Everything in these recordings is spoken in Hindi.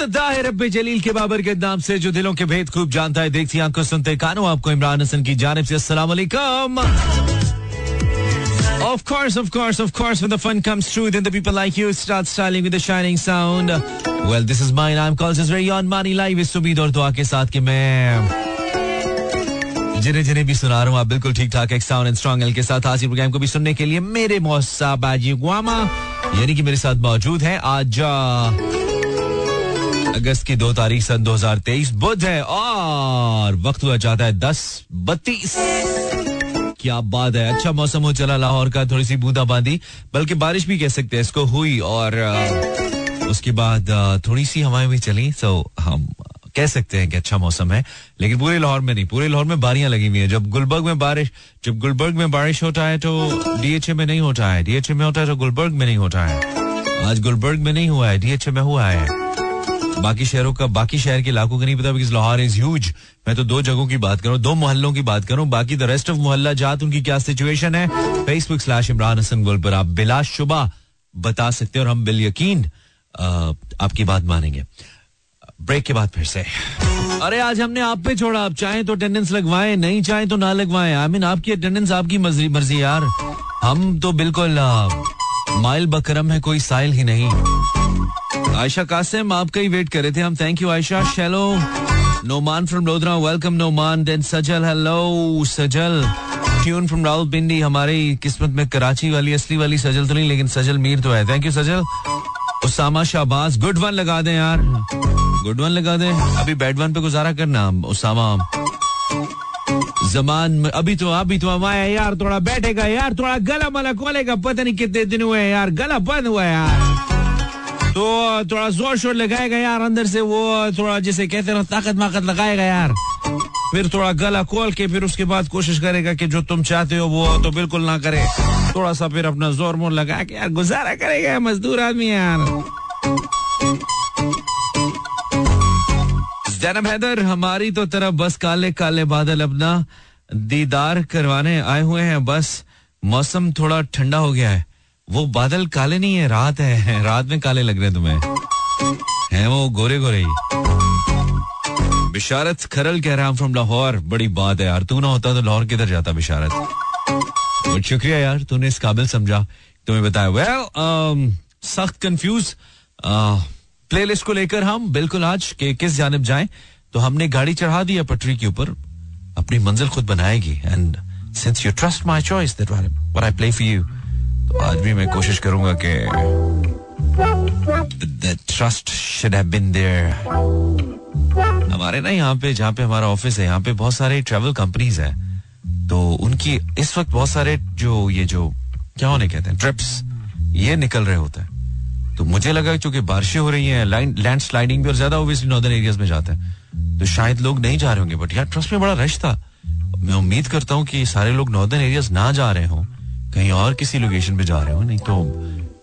इब्तदा है रब्बे जलील के बाबर के नाम से जो दिलों के भेद खूब जानता है देखती आँखों सुनते कानों आपको इमरान हसन की जानिब से अस्सलाम Of course, of course, of course, when the fun comes true, then the people like you start styling with the shining sound. Well, this is mine. I'm called just very on money live. इस उम्मीद और दुआ के साथ कि मैं जिन्हें जिन्हें भी सुना रहा हूँ आप बिल्कुल ठीक ठाक एक साउंड एंड स्ट्रॉन्ग एल के साथ आज प्रोग्राम को भी सुनने के लिए मेरे मौसा बाजी गुआमा यानी कि मेरे साथ मौजूद है आज अगस्त की दो तारीख सन 2023 बुध है और वक्त हुआ जाता है दस बत्तीस। क्या बात है अच्छा मौसम हो चला लाहौर का, थोड़ी सी बूंदाबांदी, बल्कि बारिश भी कह सकते हैं, इसको हुई और उसके बाद थोड़ी सी हवाएँ भी चली तो हम कह सकते हैं कि अच्छा मौसम है, लेकिन पूरे लाहौर में नहीं, पूरे लाहौर में बारियाँ लगी हुई है। जब गुलबर्ग में बारिश, जब गुलबर्ग में बारिश होता है तो डीएचए में नहीं होता है, डीएचए में होता है तो गुलबर्ग में नहीं होता है। आज गुलबर्ग में नहीं हुआ है, डीएचए में हुआ है। बाकी शहरों का, बाकी शहर के इलाकों का नहीं पता बिकॉज़ लाहौर इज़ ह्यूज मैं तो दो जगहों की बात करूँ, दो मोहल्लों की बात करूँ, बाकी द रेस्ट ऑफ़ मोहल्ला जात, उनकी क्या सिचुएशन है? फेसबुक स्लैश इमरान हसन गोल पर आप बिला शुबा बता सकते हैं और हम बिल यकीन आपकी बात मानेंगे। ब्रेक के बाद फिर से। अरे, आज हमने आप पे छोड़ा, आप चाहें तो अटेंडेंस लगवाएँ, नहीं चाहें तो ना लगवाएँ। आई मीन आपकी अटेंडेंस आपकी मर्ज़ी मर्ज़ी यार। हम तो बिल्कुल माइल बकरम है, कोई साइल ही नहीं। आयशा, कासिम आपका ही वेट कर रहे थे? हम thank you Ayesha. Hello Noman from Lodhra welcome Noman then Sajal hello Sajal tuned from Rawalpindi हमारी किस्मत में कराची वाली, असली वाली सजल तो नहीं, लेकिन सजल मीर तो है। Thank you Sajal Usama Shahbaz good one लगा दें यार। गुड वन लगा दें। अभी बैड वन पे गुजारा करना उसामा जमान में अभी तो अभी तो हमारा यार थोड़ा बैठेगा, यार थोड़ा गला मला खोलेगा पता नहीं कितने दिन हुए यार, गला बंद हुआ यार। तो थोड़ा ज़ोर शोर लगाएगा यार अंदर से, वो थोड़ा जैसे कहते हैं ताकत माकत लगाएगा यार। फिर थोड़ा गला खोल के फिर उसके बाद कोशिश करेगा कि जो तुम चाहते हो वो तो बिल्कुल ना करे। थोड़ा सा फिर अपना ज़ोर मोर लगा के यार गुजारा करेगा, मजदूर आदमी यार। जैनब हैदर, हमारी तो तरफ़ बस काले काले बादल अपना दीदार करवाने आए हुए हैं, बस मौसम थोड़ा ठंडा हो गया है। वो बादल काले नहीं है रात है रात में काले लग रहे हैं तुम्हें। हैं वो गोरे गोरे ही। बिशारत खरल कह रहा हूँ फ्रॉम लाहौर बड़ी बात है यार तू ना होता तो लाहौर किधर जाता बिशारत? बहुत शुक्रिया यार तूने इस काबिल समझा तुम्हें बताया। वेल well, सख्त कंफ्यूज प्लेलिस्ट को लेकर हम बिल्कुल आज के किस जानब जाएँ? तो हमने गाड़ी चढ़ा दी है पटरी के ऊपर अपनी मंजिल खुद बनाएगी and since you trust my choice that I play for you आज भी मैं कोशिश करूँगा कि trust should have been there हमारे ना यहाँ पे, जहाँ पे हमारा ऑफ़िस है, यहाँ पे बहुत सारे ट्रेवल कंपनीज़ हैं। तो उनकी इस वक्त बहुत सारे जो, ये जो, क्या होने कहते हैं ट्रिप्स ये निकल रहे होते हैं। तो मुझे लगा चूँकि बारिशें हो रही हैं लैंड स्लाइडिंग भी और ज़्यादा ओबियसली नॉर्दर्न एरियाज़ में जाते हैं। तो शायद लोग नहीं जा रहे होंगे बट यार ट्रस्ट में बड़ा रश था। मैं उम्मीद करता हूँ कि सारे लोग नॉर्दर्न एरियाज़ ना जा रहे हों। कहीं और किसी लोकेशन पे जा रहे हो? नहीं तो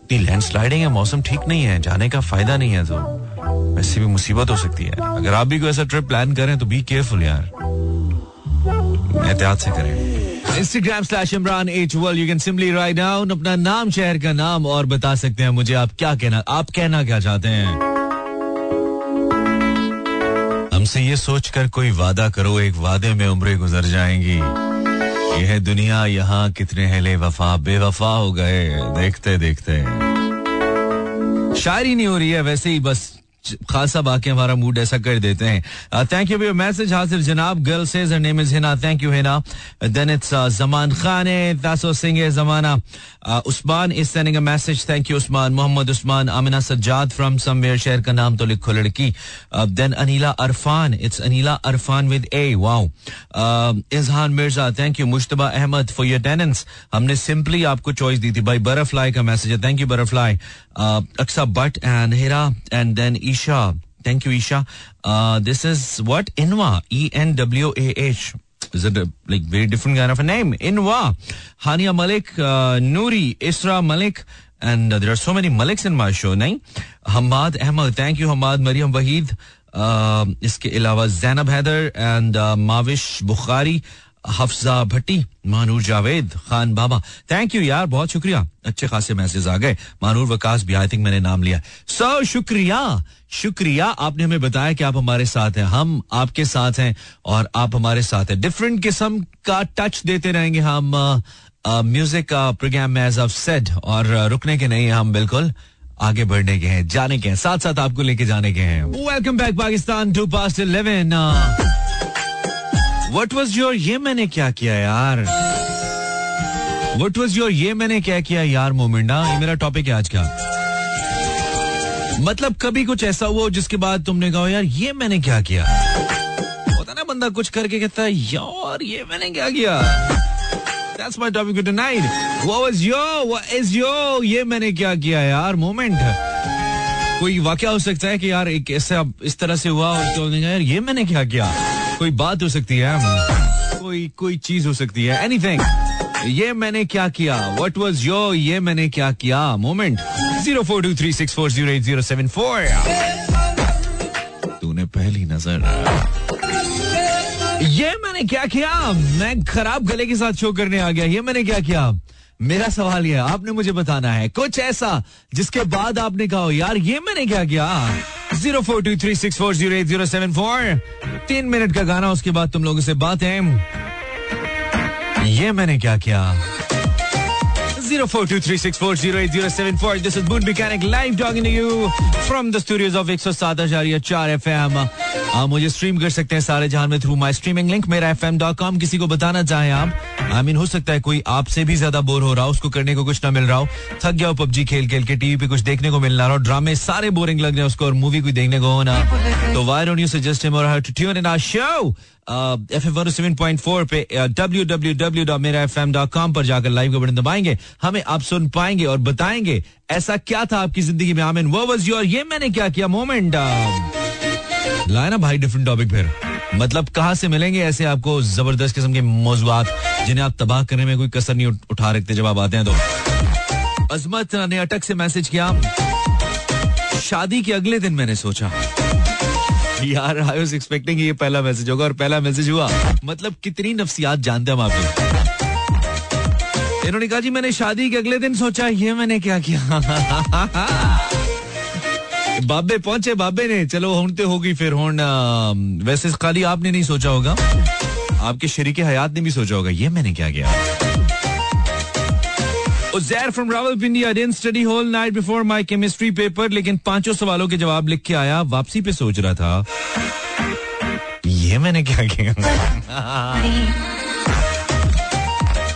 इतनी लैंड स्लाइडिंग है मौसम ठीक नहीं है जाने का फ़ायदा नहीं है तो वैसे भी मुसीबत हो सकती है। अगर आप भी कोई ऐसा ट्रिप प्लान करें तो बी केयरफुल यार। एहतियात से करें। Instagram slash Imran H world you can simply write down अपना नाम शहर का नाम और बता सकते हैं मुझे आप क्या कहना आप कहना क्या चाहते हैं। हमसे ये सोचकर कोई वादा करो एक वादे में उम्रें गुजर जाएँगी। ये है। दुनिया यहाँ कितने हेले वफा बेवफा हो गए। देखते देखते। शायरी नहीं हो रही है वैसे ही बस खासा बाकी हमारा मूड ऐसा कर देते हैं। थैंक यू मैसेज हासिल जनाब। Girl says name is Hina thank you Hina then Zaman Khan है। सिंह जमाना Usman is sending a message thank you Usman Mohammad Usman Amina Sajjad from somewhere शहर का नाम तो लिखो लड़की then Aneela Arfan it's Aneela Arfan with a wow Izhan Mirza thank you Mushtaba Ahmed for your टेनेंस हमने सिंपली आपको चॉइस दी थी भाई बटरफ्लाई का मैसेज है thank you butterfly Aqsa but and Hera and then Esha thank you Esha this is what Innova E N W A H Is it a like very different kind of a name? Inwa, Hania Malik, uh, Noori, Isra Malik, and uh, there are so many Maliks in my show. नहीं Hamad Ahmad, thank you Hamad, Mariam Wahid, uh, इसके अलावा Zainab Haider and Mavish Bukhari Hafza Bhatti, Manoor Javed Khan Baba. Thank you यार, बहुत शुक्रिया। अच्छे खासे मैसेज आ गए। मानूर वकास भी आई थिंक मैंने नाम लिया। सो शुक्रिया। शुक्रिया, आपने हमें बताया कि आप हमारे साथ हैं। हम आपके साथ हैं और आप हमारे साथ हैं। डिफरेंट किस्म का टच देते रहेंगे हम। म्यूज़िक का प्रोग्राम में एज ऑफ़ सेड और रुकने के नहीं हम बिल्कुल। आगे बढ़ने के हैं, जाने के हैं। साथ साथ आपको लेके जाने के हैं। Welcome back Pakistan to past eleven what was your ये मैंने क्या किया यार वट वॉज़ योर ये मैंने क्या किया यार मोमिंडा ये मेरा टॉपिक है आज का मतलब कभी कुछ ऐसा हुआ जिसके बाद तुमने कहा यार ये मैंने क्या किया? होता ना बंदा कुछ करके कहता है यार ये मैंने क्या किया? That's my topic for tonight. What was your, what is your, ये मैंने क्या किया यार? मोमेंट कोई वाक्य हो सकता है कि यार एक ऐसा इस तरह से हुआ और तो यार ये मैंने क्या किया? कोई बात हो सकती है कोई कोई चीज़ हो सकती है। एनीथिंग ये मैंने क्या किया? वट वॉज़ योर ये मैंने क्या किया? Moment zero four two three six four zero eight zero seven four तूने पहली नज़र। ये मैंने क्या किया? मैं खराब गले के साथ शो करने आ गया। ये मैंने क्या किया? मेरा सवाल यह आपने मुझे बताना है, कुछ ऐसा जिसके बाद आपने कहा यार, ये मैंने क्या किया? Zero four two three six four zero eight zero seven four. तीन मिनट का गाना, उसके बाद तुम लोगों से बात। है ये मैंने क्या किया? Zero four two three six four zero eight zero seven four. This is Boot Mechanic live talking to you from the studios of एक सौ सात आचार्य चार एफ़ एम आप मुझे स्ट्रीम कर सकते हैं सारे जहाँ में थ्रू माई स्ट्रीमिंग लिंक मेरा किसी को बताना चाहें आप आई मीन हो सकता है कोई आपसे भी ज़्यादा बोर हो रहा हो, उसको करने को कुछ ना मिल रहा हो। थक गया हो पबजी खेल खेल के टीवी पे कुछ देखने को मिल रहा हो ड्रामे सारे बोरिंग लग रहे हैं उसको और मूवी कोई देखने को हो ना तो डोंट यू सजेस्ट हिम और how to tune in our show com पर जाकर लाइव बटन दबाएँगे, हमें आप सुन पाएँगे और बताएँगे, ऐसा क्या था आपकी ज़िंदगी में? आमिन वो वॉज़ योर ये मैंने क्या किया? मोमेंट लाए ना भाई डिफरेंट टॉपिक फिर। मतलब कहाँ से मिलेंगे ऐसे आपको ज़बरदस्त किस्म के मौजूद, जिन्हें आप तबाह करने में कोई कसर नहीं उठा रखते जब आप आते हैं तो। अजमत ने अटक से मैसेज किया, शादी के अगले दिन मैंने सोचा। यार आई वाज एक्सपेक्टिंग ये पहला मैसेज होगा और पहला मैसेज हुआ। मतलब कितनी नफसियात जानते हम आप इन्होंने कहा, जी, मैंने शादी के अगले दिन सोचा, ये मैंने क्या किया? बाबे पहुँचे, बाबे ने, चलो हूँ तो होगी फिर होन वैसे खाली आपने नहीं सोचा होगा। आपके शरीक हयात ने भी सोचा होगा, ये मैंने क्या किया? Uzair from Rawalpindi, I didn't study whole night before my chemistry paper, लेकिन पाँचों सवालों के जवाब लिख के आया वापसी पे सोच रहा था। ये मैंने क्या किया?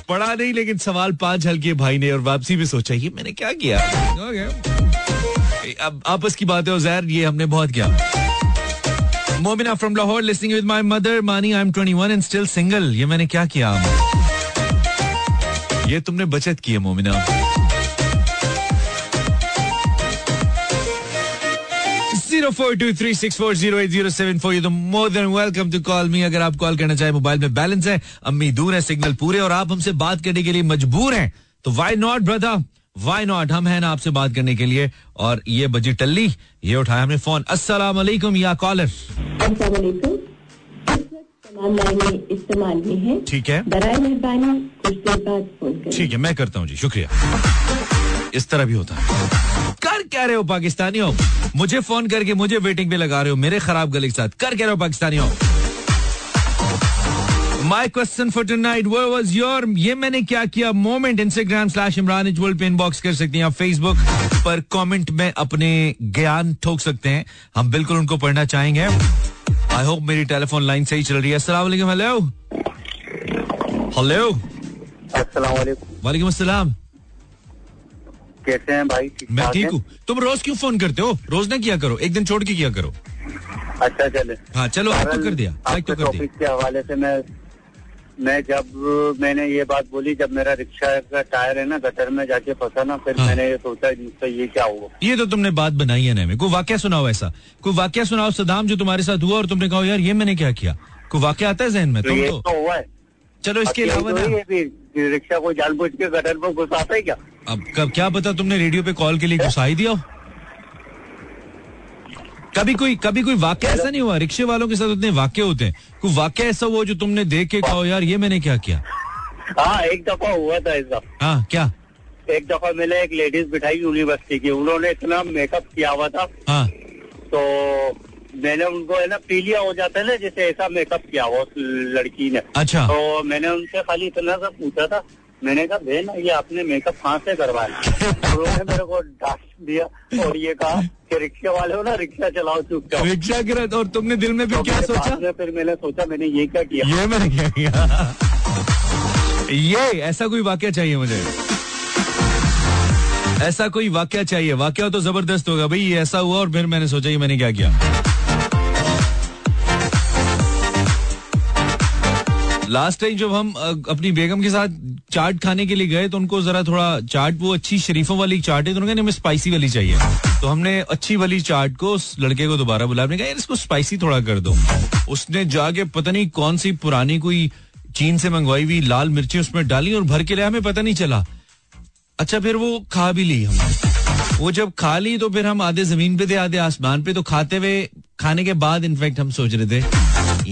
पढ़ा नहीं लेकिन सवाल पाँच हल किए भाई ने और वापसी पे सोचा ये मैंने क्या किया? अब आपस की बात है उजैर ये हमने बहुत किया। Momina from Lahore listening with my mother Mani I am 21 and still single ये मैंने क्या किया? ये तुमने बचत की है, Momina. Welcome to call me अगर आप कॉल करना चाहे मोबाइल में बैलेंस है, अम्मी दूर है सिग्नल पूरे, और आप हमसे बात करने के लिए मजबूर हैं तो why not brother why not हम है ना आपसे बात करने के लिए, और ये बजी टल्ली, ये उठाया हमने फ़ोन अस्सलाम या कॉलर इस्तेमाल में है। ठीक है। मेहरबानी कुछ देर बाद फ़ोन करें। ठीक है मैं करता हूँ जी शुक्रिया। इस तरह भी होता है। कर क्या रहे हो पाकिस्तानियों? मुझे फ़ोन करके मुझे वेटिंग पे लगा रहे हो मेरे खराब गले के साथ। कर क्या रहे हो पाकिस्तानियों? My question for tonight वो वॉज़ योर ये मैंने क्या किया? मोमेंट इंस्टाग्राम स्लैश इमरान इजवल पे इनबॉक्स कर सकते हैं आप फेसबुक पर कमेंट में अपने ज्ञान ठोक सकते हैं। हम बिल्कुल उनको पढ़ना चाहेंगे। आई होप मेरी टेलीफोन लाइन सही चल रही है। अस्सलाम वालेकुम हेलो हेलो अस्सलाम वालेकुम वालेकुम अस्सलाम। कैसे हैं भाई? मैं ठीक हूँ? तुम रोज क्यों फ़ोन करते हो? रोज ना किया करो। एक दिन छोड़ के किया करो। अच्छा चले। हाँ चलो आज तो कर दिया। आज तो कर दिया। के हवाले से मैं मैं जब मैंने ये बात बोली जब मेरा रिक्शा का टायर है ना गटर में जाके फंसा ना फिर हाँ। मैंने ये सोचा मुझसे ये क्या हुआ। ये तो तुमने बात बनाई है ना कोई वाक्य सुनाओ ऐसा। कोई वाक्य सुनाओ सदाम जो तुम्हारे साथ हुआ और तुमने कहा यार ये मैंने क्या किया? कोई वाक्य आता है जहन में? तो तुम ये तो। तो हुआ है। चलो इसके अलावा तो ना। रिक्शा को जानबूझ के गटर में घुसाता है क्या? अब कब क्या पता तुमने रेडियो पे कॉल के लिए घुसा ही दिया हो? कभी कोई कभी कोई वाक्य ऐसा नहीं हुआ? रिक्शे वालों के साथ उतने वाक्य होते हैं। कोई वाक्य ऐसा हुआ जो तुमने देख के कहो यार ये मैंने क्या किया? हाँ एक दफ़ा हुआ था ऐसा हाँ क्या? एक दफ़ा मैंने एक लेडीज़ बिठाई यूनिवर्सिटी की। उन्होंने इतना मेकअप किया हुआ था। हाँ। तो मैंने उनको है ना पीलिया हो जाता है ना जैसे ऐसा मेकअप किया हुआ उस लड़की ने। अच्छा। तो मैंने उनसे खाली इतना सा पूछा था मैंने कहा बहन ये आपने मेकअप कहाँ से करवाया? उन्होंने मेरे को डांट दिया और ये कहा कि रिक्शा वाले हो ना रिक्शा चलाओ चुपचाप रिक्शा गिरा और तुमने दिल में तो क्या सोचा? फिर मैंने सोचा मैंने ये क्या किया? ये मैंने क्या किया? ये ऐसा कोई वाक्य चाहिए मुझे? ऐसा कोई वाक्य चाहिए? वाक्य तो ज़बरदस्त होगा भाई ये ऐसा हुआ और फिर मैंने सोचा ये मैंने क्या किया? लास्ट टाइम जब हम अपनी बेगम के साथ चाट खाने के लिए गए तो उनको जरा थोड़ा चाट, वो अच्छी शरीफों वाली चाट है तो उन्होंने हमें स्पाइसी वाली चाहिए। तो हमने अच्छी वाली चाट को उस लड़के को दोबारा बुलाया, हमने कहा, यार, इसको स्पाइसी थोड़ा कर दो। उसने जाके पता नहीं कौन सी पुरानी कोई चीन से मंगवाई हुई लाल मिर्ची उसमें डाली और भर के लाया हमें पता नहीं चला। अच्छा फिर वो खा भी ली हमने। वो जब खा ली तो फिर हम आधे ज़मीन पे थे, आधे आसमान पे तो खाते हुए, खाने के बाद इनफैक्ट हम सोच रहे थे,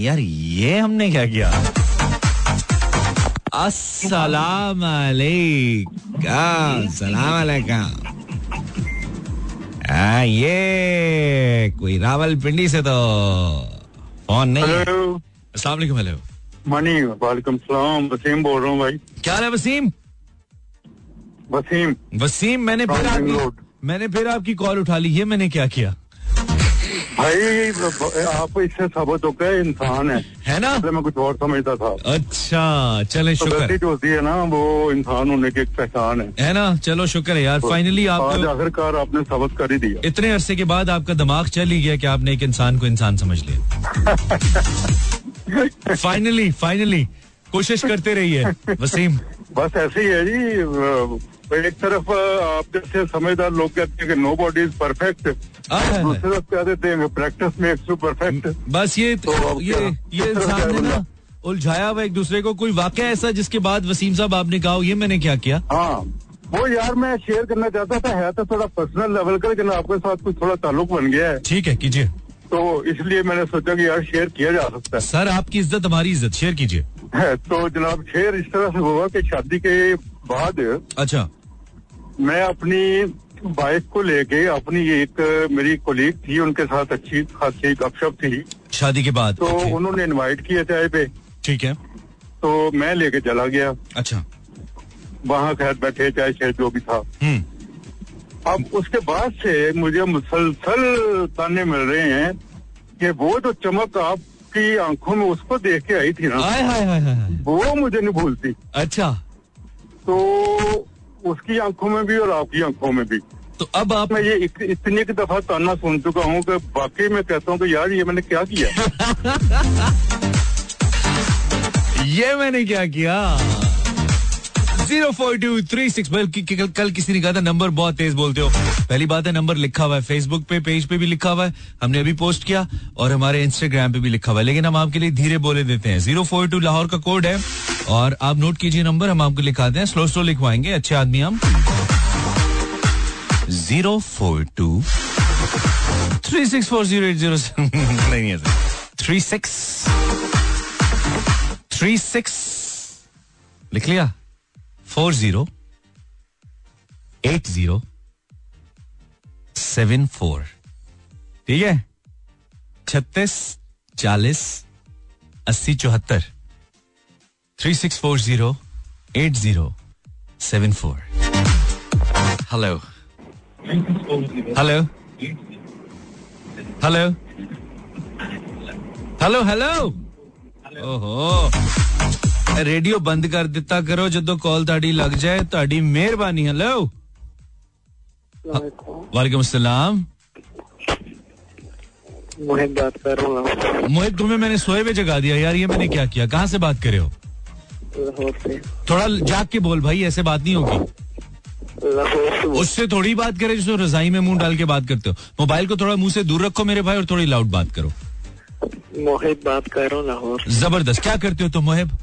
यार, ये हमने क्या किया? अस्सलाम हाँ, ये कोई रावलपिंडी से तो फ़ोन नहीं हेलो अस्सलाम वालेकुम हेलो मनी वालेकुम सलाम वसीम बोल रहा हूँ भाई क्या है वसीम वसीम वसीम मैंने फिर आपकी मैंने फिर आपकी कॉल उठा ली ये मैंने क्या किया? भाई आप इससे साबित हो गए इंसान है। है ना? पहले मैं कुछ और समझता था। अच्छा चले तो शुक्र। जो होती है ना वो इंसान होने की एक पहचान है। है ना? चलो शुक्र है यार। फाइनली आज आप आखिरकार आपने साबित कर ही दिया। इतने अरसे के बाद आपका दिमाग चल ही गया कि आपने एक इंसान को इंसान समझ लिया। फाइनली फाइनली कोशिश करते रहिए वसीम। बस ऐसे ही है जी एक तरफ़ आप जैसे समझदार लोग कहते हैं कि नो बॉडी इज़ परफेक्ट हाँ, हाँ, हाँ। दूसरी तरफ़ कह देते हैं प्रैक्टिस मेक्स यू परफेक्ट बस ये तो ये ये इंसान क्या ने ना उलझाया हुआ एक दूसरे को। कोई वाक्य ऐसा जिसके बाद वसीम साहब आपने कहा ये मैंने क्या किया? हाँ वो यार मैं शेयर करना चाहता था है तो थोड़ा पर्सनल लेवल का लेकिन आपके साथ कुछ थोड़ा ताल्लुक बन गया है। ठीक है कीजिए। तो इसलिए मैंने सोचा कि यार शेयर किया जा सकता है। सर आपकी इज़्ज़त हमारी इज़्ज़त शेयर कीजिए। तो जनाब शेयर इस तरह से हुआ कि शादी के बाद अच्छा। मैं अपनी बाइक को लेके अपनी एक मेरी कोलीग थी उनके साथ अच्छी खासी गपशप थी। शादी के बाद? तो उन्होंने इनवाइट किया चाय पे। ठीक है। तो मैं लेके चला गया। अच्छा। वहाँ खैर बैठे चाय शायद जो भी था। हम्म। अब उसके बाद से मुझे मुसलसल ताने मिल रहे हैं कि वो जो चमक आपकी आँखों में उसको देख के आई थी ना हाय हाय हाय। वो मुझे नहीं भूलती। अच्छा। तो उसकी आँखों में भी और आपकी आँखों में भी। तो अब आप मैं ये इत, इतनी की दफ़ा ताना सुन चुका हूँ कि वाकई मैं कहता हूँ कि यार ये मैंने क्या किया? ये मैंने क्या किया? Zero four two three six कल, कल किसी ने कहा था नंबर बहुत तेज बोलते हो पहली बात है नंबर लिखा हुआ है फेसबुक पे पेज पे भी लिखा हुआ है हमने अभी पोस्ट किया और हमारे इंस्टाग्राम पे भी लिखा हुआ है लेकिन हम आपके लिए धीरे बोले देते हैं ज़ीरो फोर टू लाहौर का कोड है और आप नोट कीजिए नंबर हम आपको लिखाते हैं स्लो स्लो लिखवाएँगे अच्छे आदमी हम zero four two three six four zero eight zero three six three six लिख लिया four zero eight zero seven four. ठीक है? छत्तीस, चालीस, अस्सी, चौहत्तर। Three six four zero eight zero seven four. Hello hello hello hello hello ਓਹੋ ਰੇਡੀਓ ਬੰਦ ਕਰ ਦਿੱਤਾ ਕਰੋ ਜਦੋਂ ਕਾਲ ਤੁਹਾਡੀ ਲੱਗ ਜਾਏ ਤੁਹਾਡੀ ਮਿਹਰਬਾਨੀ ਹੈਲੋ वालेकुम अस्सलाम मोहित बात कर रहा हूँ मोहित तुम्हें मैंने सोए हुए जगा दिया यार ये मैंने क्या किया कहाँ से बात करे हो लाहौर से थोड़ा जाग के बोल भाई ऐसे बात नहीं होगी लाहौर से बोल- उससे थोड़ी बात करे जिसको रजाई में मुंह डाल के बात करते हो मोबाइल को थोड़ा मुंह से दूर रखो मेरे भाई और थोड़ी लाउड बात करो मोहित बात कर रहा हूँ लाहौर जबरदस्त क्या करते हो तुम मोहिब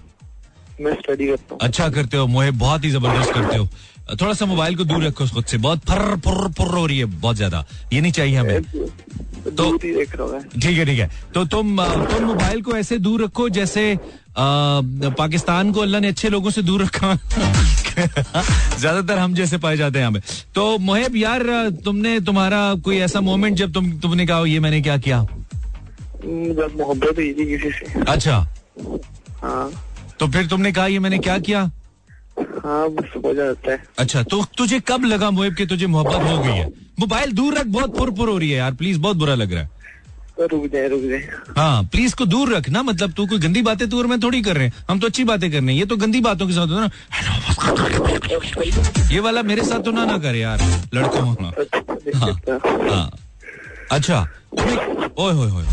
मैं स्टडी करता हूँ। अच्छा करते हो मोहिब बहुत ही ज़बरदस्त करते हो। थोड़ा सा मोबाइल को दूर रखो खुद से बहुत फर फुर फुर हो रही है बहुत ज़्यादा। ये नहीं चाहिए हमें। तो ठीक है ठीक है। तो तुम तुम मोबाइल को ऐसे दूर रखो जैसे पाकिस्तान को अल्लाह ने अच्छे लोगों से दूर रखा। ज़्यादातर हम जैसे पाए जाते हैं यहाँ पे। तो मोहेब यार तुमने तुम्हारा कोई ऐसा मोमेंट जब तुम तुमने कहा ये मैंने क्या किया? जब मोहब्बत हुई थी किसी से। अच्छा। हाँ। तो फिर तुमने कहा ये मैंने क्या किया? हाँ जाता है। अच्छा तो तुझे कब लगा मोहिब कि तुझे मोहब्बत हो गई है? मोबाइल दूर रख बहुत पुर पुर हो रही है यार प्लीज़ बहुत बुरा लग रहा है। तो रुक जाए रुक जाए। हाँ प्लीज़ को दूर रख ना मतलब तू कोई गंदी बातें तू और मैं थोड़ी कर रहे हैं। हम तो अच्छी बातें कर रहे हैं ये तो गंदी बातों के साथ होता ना। ये वाला मेरे साथ तो ना ना करे यार लड़कों हाँ हाँ हाँ। अच्छा ओए होए होए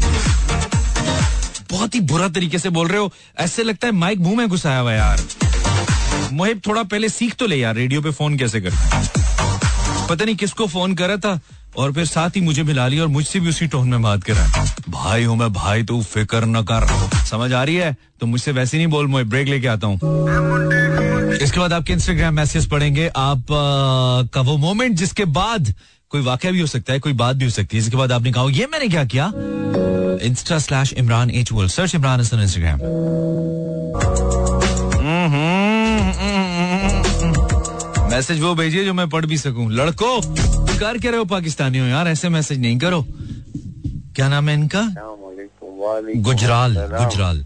बहुत ही बुरा तरीके से बोल रहे हो। ऐसे लगता है माइक मुँह में घुसाया हुआ यार। मोहिब थोड़ा पहले सीख तो ले यार रेडियो पे फ़ोन कैसे करते हैं। पता नहीं किसको फ़ोन करा था और फिर साथ ही मुझे मिला लिया और मुझसे भी उसी टोन में बात करा भाई हूँ मैं भाई तू फ़िक्र न कर। समझ आ रही है? तो मुझसे वैसे नहीं बोल मोहिब ब्रेक लेके आता हूँ। इसके बाद आपके इंस्टाग्राम मैसेज पढ़ेंगे आप आ, का वो मोमेंट जिसके बाद कोई वाक्य भी हो सकता है कोई बात भी हो सकती है। इसके बाद आपने कहा ये मैंने क्या किया? Insta slash Imran H world search Imran Hasan Instagram message वो भेजिए जो मैं पढ़ भी सकूँ। लड़को कर क्या रहे हो पाकिस्तानियों यार? ऐसे मैसेज नहीं करो। क्या नाम है इनका? गुजराल गुजराल।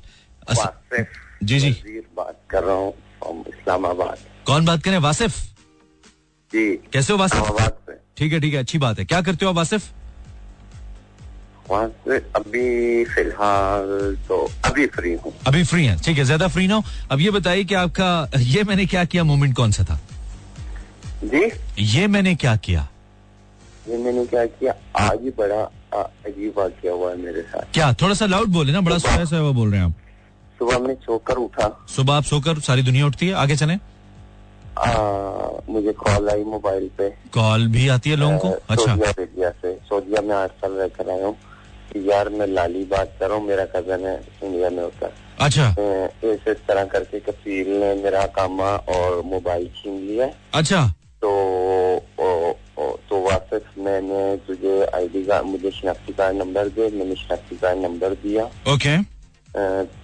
जी जी। बात कर रहा हूँ फ्रॉम इस्लामाबाद। कौन बात करें? वासिफ? जी। कैसे हो वासिफ? ठीक है ठीक है अच्छी बात है। क्या करते हो आप वासिफ? वहाँ से अभी फ़िलहाल तो अभी फ्री हूँ अभी फ्री हैं ठीक है ज़्यादा फ्री ना हो अब ये बताइए कि आपका ये मैंने क्या किया मोमेंट कौन सा था जी ये मैंने क्या किया ये मैंने क्या किया आज ही बड़ा अजीब वाक्य हुआ है मेरे साथ क्या थोड़ा सा लाउड बोले ना बड़ा सोया सोया बोल रहे हैं आप सुबह में सोकर उठा सुबह आप सोकर सारी दुनिया उठती है आगे चले आ, मुझे कॉल आई मोबाइल पे कॉल भी आती है लोगों को अच्छा अरेबिया से सऊदिया में आठ साल रह कर आया हूँ कि यार मैं लाली बात कर रहा हूँ मेरा कज़न है इंडिया में होता है। अच्छा। इस इस तरह करके कफील ने मेरा कामा और मोबाइल छीन लिया। अच्छा। तो ओ, ओ, तो वापस मैंने तुझे आईडी का मुझे शनाख्ती कार्ड नंबर दे मैंने शनाख्ती कार्ड नंबर दिया। ओके।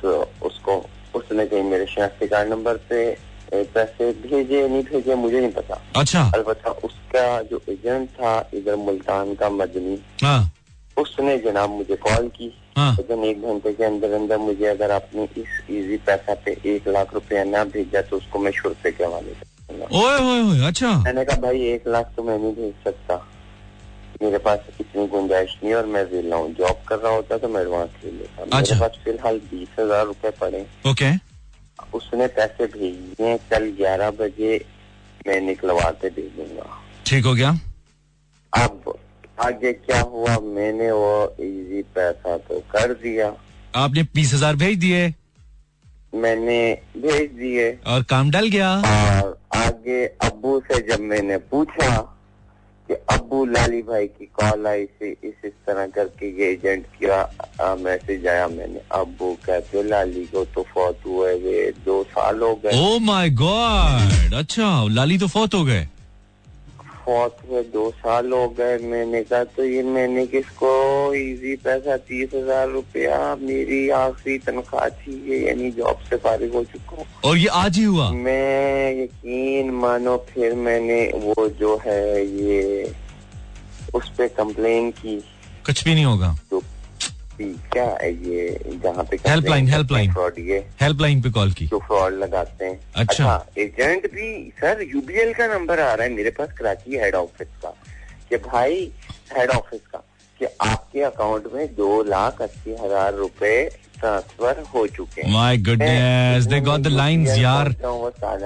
तो उसको उसने कहीं मेरे शनाख्ती कार्ड नंबर से पैसे भेजे नहीं भेजे मुझे नहीं पता। अच्छा। अलबत्ता उसका जो एजेंट था इधर मुल्तान का मदनी हाँ। उसने जनाब मुझे कॉल की। हाँ। लेकिन एक घंटे के अंदर अंदर मुझे अगर आपने इस इजी पैसा पे एक लाख रुपया ना भेजा तो उसको मैं शुरू के हवाले ओए होए होए अच्छा। मैंने कहा भाई एक लाख तो मैं नहीं भेज सकता। मेरे पास इतनी गुंजाइश नहीं और मैं वेला हूँ। जॉब कर रहा होता तो मैं एडवांस ले लेता। मेरे अच्छा। पास फ़िलहाल बीस हज़ार रूपए पड़े। ओके। उसने पैसे भेज हैं, कल ग्यारह बजे मैं निकलवाते दे दूँगा। ठीक हो गया। अब आगे क्या हुआ? मैंने वो इजी पैसा तो कर दिया। आपने बीस हज़ार भेज दिए। मैंने भेज दिए। और काम डल गया। और आगे अबू से जब मैंने पूछा कि अबू लाली भाई की कॉल आई से इस इस तरह करके ये एजेंट किया मैसेज आया मैंने अबू कहते लाली को तो फौत हुए हुए दो साल हो गए। ओ माय गॉड अच्छा लाली तो फौत हो गए। फौत हुए दो साल हो गए मैंने कहा तो ये मैंने किसको इजी पैसा तीस हज़ार रुपया मेरी आखिरी तनख्वाह थी ये यानी जॉब से फारिग हो चुका हूँ। और ये आज ही हुआ? मैं यकीन मानो फिर मैंने वो जो है ये उस पर कम्प्लेन की। कुछ भी नहीं होगा। तो क्या है ये? जहाँ पे हेल्पलाइन हेल्पलाइन फ्रॉड ये हेल्पलाइन पे कॉल की. जो फ्रॉड लगाते हैं. अच्छा। एजेंट भी सर यूबीएल का नंबर आ रहा है मेरे पास कराची हेड ऑफ़िस का. कि भाई हेड ऑफ़िस का कि आपके अकाउंट में दो लाख अस्सी हज़ार रुपए ट्रांसफ़र हो चुके हैं। My goodness they got the lines यार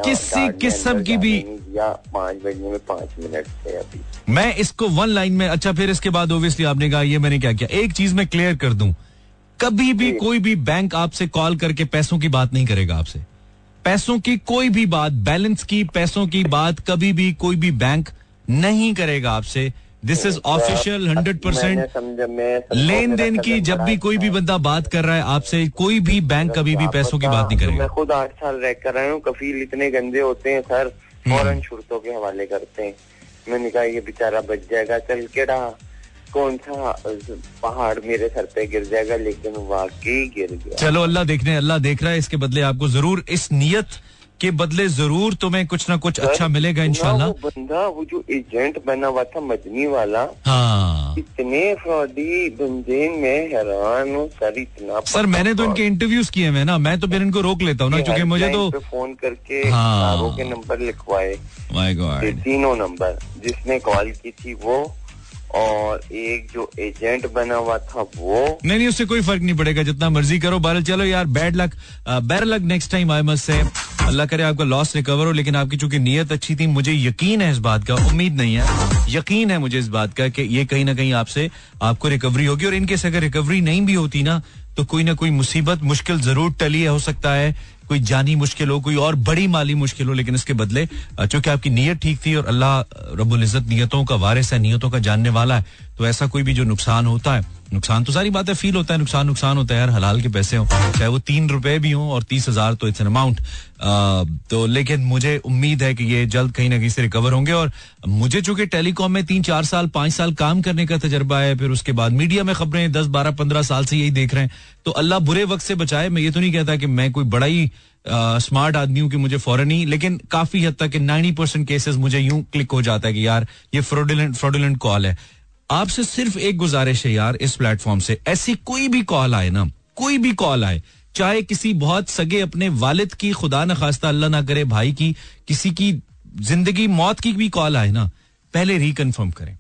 किसी किस्म की भी- या पाँच बजने में पाँच मिनट थे अभी। मैं इसको वन लाइन में अच्छा फिर इसके बाद ओब्वियसली आपने कहा ये मैंने क्या किया? एक चीज़ मैं क्लियर कर दूँ। कभी भी कोई भी बैंक आपसे कॉल करके पैसों की बात नहीं करेगा आपसे। पैसों की कोई भी बात बैलेंस की पैसों की बात कभी भी कोई भी बैंक नहीं करेगा आपसे। This is official hundred percent लेन देन की जब भी कोई भी बंदा बात कर रहा है आपसे कोई भी बैंक कभी भी पैसों की बात नहीं तो करेगा। मैं खुद आठ साल रह कर रहा हूँ कफील इतने गंदे होते हैं सर फ़ौरन शुरतों के हवाले करते हैं। मैंने कहा ये बेचारा बच जाएगा चल के रहा। कौन सा पहाड़ मेरे सर पे गिर जाएगा लेकिन वाकई गिर गया। चलो अल्लाह देखने अल्लाह देख रहा है इसके बदले आपको ज़रूर इस नियत के बदले ज़रूर तुम्हें कुछ ना कुछ अच्छा मिलेगा इंशाल्लाह। वो बंदा वो जो एजेंट बना हुआ था मदनी वाला हाँ। इतने फ्रॉडी बंदे मैं हैरान हूँ सर इतना सर मैंने तो इनके इंटरव्यूज़ किए हैं ना मैं तो फिर इनको रोक लेता हूँ ना क्योंकि मुझे तो फ़ोन करके हाँ। के नंबर लिखवाए। तीनों नंबर जिसने कॉल की थी वो और एक जो एजेंट बना हुआ था वो नहीं नहीं, उससे कोई फ़र्क नहीं पड़ेगा, जितना मर्ज़ी करो। बहरल चलो यार bad luck bad luck next time I must say Allah करे आपका लॉस रिकवर हो, लेकिन आपकी चूँकि नीयत अच्छी थी, मुझे यकीन है इस बात का, उम्मीद नहीं है, यकीन है मुझे इस बात का कि ये कहीं ना कहीं आपसे, आपको रिकवरी होगी, और इनकेस अगर रिकवरी नहीं भी होती ना तो कोई ना कोई मुसीबत, मुश्किल ज़रूर टली हो सकता है कोई जानी मुश्किल हो, कोई और बड़ी माली मुश्किल हो, लेकिन इसके बदले चूँकि आपकी नीयत ठीक थी और अल्लाह रबुल इज़्ज़त नियतों का वारिस है, नीयतों का जानने वाला है तो ऐसा कोई भी जो नुकसान होता है, नुकसान तो सारी बात फील होता है, नुकसान नुकसान होता है यार, हलाल के पैसे हो, चाहे वो तीन रुपए भी हो और तीस हज़ार तो इट्स एन अमाउंट तो लेकिन मुझे उम्मीद है कि ये जल्द कहीं ना कहीं से रिकवर होंगे और मुझे चूँकि टेलीकॉम में तीन, चार साल, पाँच साल काम करने का तजर्बा है, फिर उसके बाद मीडिया में खबरें दस, बारह, पंद्रह साल से यही देख रहे हैं तो अल्लाह बुरे वक्त से बचाए, मैं ये तो नहीं कहता कि मैं कोई बड़ा ही स्मार्ट आदमी हूँ कि मुझे फ़ौरन ही, लेकिन काफ़ी हद तक नाइनटी परसेंट केसेस मुझे यूँ क्लिक हो जाता है कि यार, ये फ्रोडुलेंट फ्रोडुलेंट कॉल है। आपसे सिर्फ़ एक गुजारिश है यार इस प्लेटफॉर्म से। ऐसी कोई भी कॉल आए ना, कोई भी कॉल आए, चाहे किसी बहुत सगे अपने वालिद की, खुदा न खास्ता, अल्लाह ना करे भाई की, किसी की ज़िंदगी, मौत की भी कॉल आए ना, पहले रिकन्फर्म करें।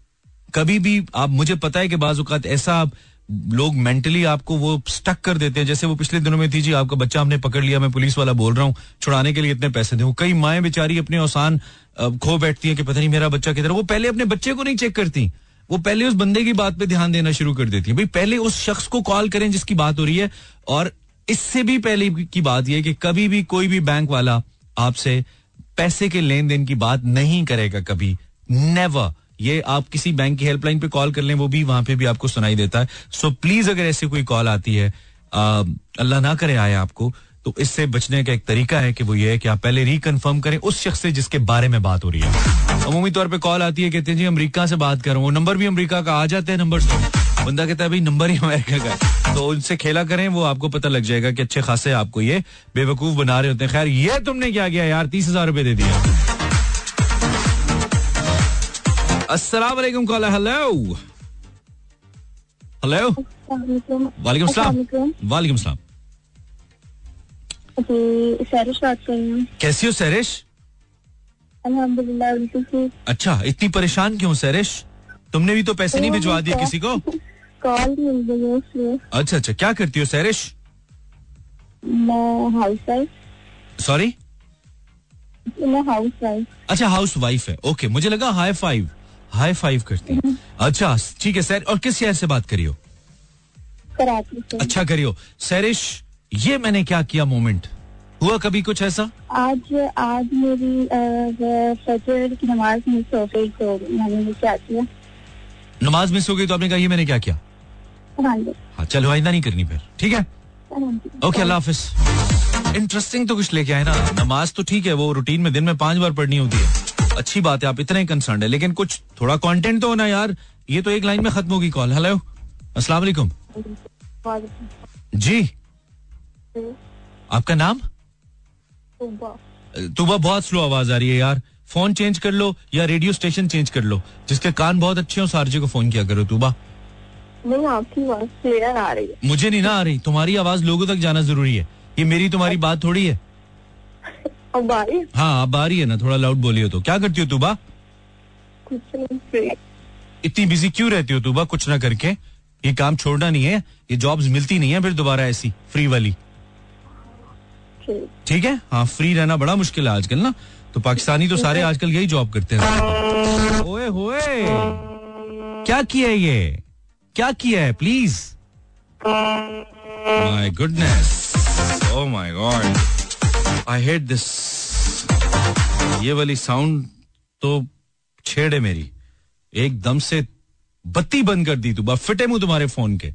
कभी भी आप, मुझे पता है कि बाज औकात ऐसा आप, लोग मेंटली आपको वो स्टक कर देते हैं, जैसे वो पिछले दिनों में थी, जी, आपका बच्चा हमने पकड़ लिया, मैं पुलिस वाला बोल रहा हूँ, छुड़ाने के लिए इतने पैसे दे। कई माएँ बेचारी अपने औसान खो बैठती हैं कि पता नहीं मेरा बच्चा किधर वो पहले अपने बच्चे को नहीं चेक करती। वो पहले उस बंदे की बात पे ध्यान देना शुरू कर देती है। भाई, पहले उस शख्स को कॉल करें जिसकी बात हो रही है और इससे भी पहले की बात यह कि कभी भी कोई भी बैंक वाला आपसे पैसे के लेन देन की बात नहीं करेगा कभी। नेवर ये आप किसी बैंक की हेल्पलाइन पे कॉल कर लें, वो भी वहाँ पे भी आपको सुनाई देता है। सो प्लीज़ अगर ऐसे कोई कॉल आती है अल्लाह ना करे आए आपको। तो इससे बचने का एक तरीका है कि वो ये है कि आप पहले रिकन्फर्म करें उस शख्स से जिसके बारे में बात हो रही है। अमूमी तौर पे कॉल आती है कहते हैं जी अमेरिका से बात कर। रहा हूँ वो नंबर भी अमेरिका का आ जाते हैं नंबर बंदा कहता है भाई नंबर ही अमेरिका का है। तो उनसे खेला करें वो आपको पता लग जाएगा कि अच्छे खासे आपको ये बेवकूफ़ बना रहे होते हैं। खैर ये तुमने क्या किया यार? तीस हज़ार रुपए दे दिया अस्सलाम कॉलर हेलो हेलो वालेकुम। सलाम। वालेकुम सलाम। जी सैरिश बात कर रही हूँ। कैसी हो सैरिश? अल्हम्दुलिल्लाह बिल्कुल अच्छा इतनी परेशान क्यों सैरिश? तुमने भी तो पैसे नहीं भिजवा दिए किसी को? कॉल मिल गई इसलिए अच्छा अच्छा क्या करती हो सैरिश? मैं हाउस वाइफ सॉरी मैं हाउस वाइफ अच्छा हाउस वाइफ है। ओके मुझे लगा हाई फाइव हाई फाइव करती है। अच्छा ठीक है सर और किस शहर से बात करियो कराची अच्छा करियो सैरिश ये मैंने क्या किया मोमेंट? हुआ कभी कुछ ऐसा? आज आज मेरी फजर की नमाज़ मिस हो गई तो मैंने क्या किया? नमाज़ मिस हो गई तो आपने कहा ये मैंने क्या किया? हाँ हाँ चलो आइंदा नहीं करनी फिर ठीक है? ओके अल्लाह हाफिज इंटरेस्टिंग तो कुछ लेके आए ना। नमाज़ तो ठीक है वो रूटीन में दिन में पाँच बार पढ़नी होती है। अच्छी बात है आप इतने कंसर्न है लेकिन कुछ थोड़ा कंटेंट तो होना यार। ये तो एक लाइन में खत्म होगी कॉल हेलो अस्सलाम वालेकुम। जी। आपका नाम। तुबा। बहुत स्लो आवाज़ आ रही है यार। फ़ोन चेंज कर लो या रेडियो स्टेशन चेंज कर लो। जिसके कान बहुत अच्छे हो सारजे को फ़ोन किया करो तुबा। नहीं आपकी आवाज़ क्लियर आ रही है। मुझे नहीं ना आ रही। तुम्हारी आवाज़ लोगों तक जाना ज़रूरी है। ये मेरी तुम्हारी बात थोड़ी है। अब आ रही हाँ? अब आ रही है ना। थोड़ा लाउड बोलियो तो। क्या करती हो तुबा? कुछ नहीं इतनी बिज़ी क्यों रहती हो तुबा? कुछ ना करके। ये काम छोड़ना नहीं है। ये जॉब्स मिलती नहीं है फिर दोबारा ऐसी फ्री वाली। ठीक। है? हाँ फ्री रहना बड़ा मुश्किल है आजकल ना। तो पाकिस्तानी तो सारे आजकल यही जॉब करते हैं। ओए होए। क्या किया है ये? क्या किया है please my goodness oh my God I hate this ये वाली साउंड तो छेड़े मेरी। एकदम से बत्ती बंद कर दी तू। बा फिटे मुँह तुम्हारे फ़ोन के।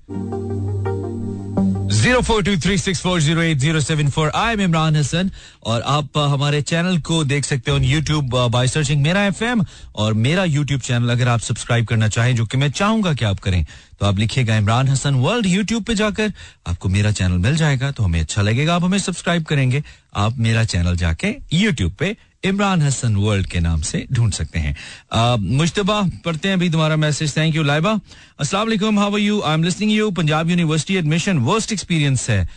Zero four two three six four zero eight zero seven four I am Imran Hasan और आप हमारे चैनल को देख सकते हो यूट्यूब बाय सर्चिंग मेरा एफ़ एम और मेरा यूट्यूब चैनल अगर आप सब्सक्राइब करना चाहें, जो कि मैं चाहूँगा कि आप करें तो आप लिखिएगा इमरान हसन वर्ल्ड यूट्यूब पे जाकर आपको मेरा चैनल मिल जाएगा तो हमें अच्छा लगेगा। आप हमें सब्सक्राइब करेंगे, आप मेरा चैनल जाके यूट्यूब पे इमरान हसन वर्ल्ड के नाम से ढूंढ सकते हैं। मुश्तबा पढ़ते हैं अभी तुम्हारा मैसेज। Thank you Laiba. वालेकुम how you I am listening you Punjab university admission worst experience है।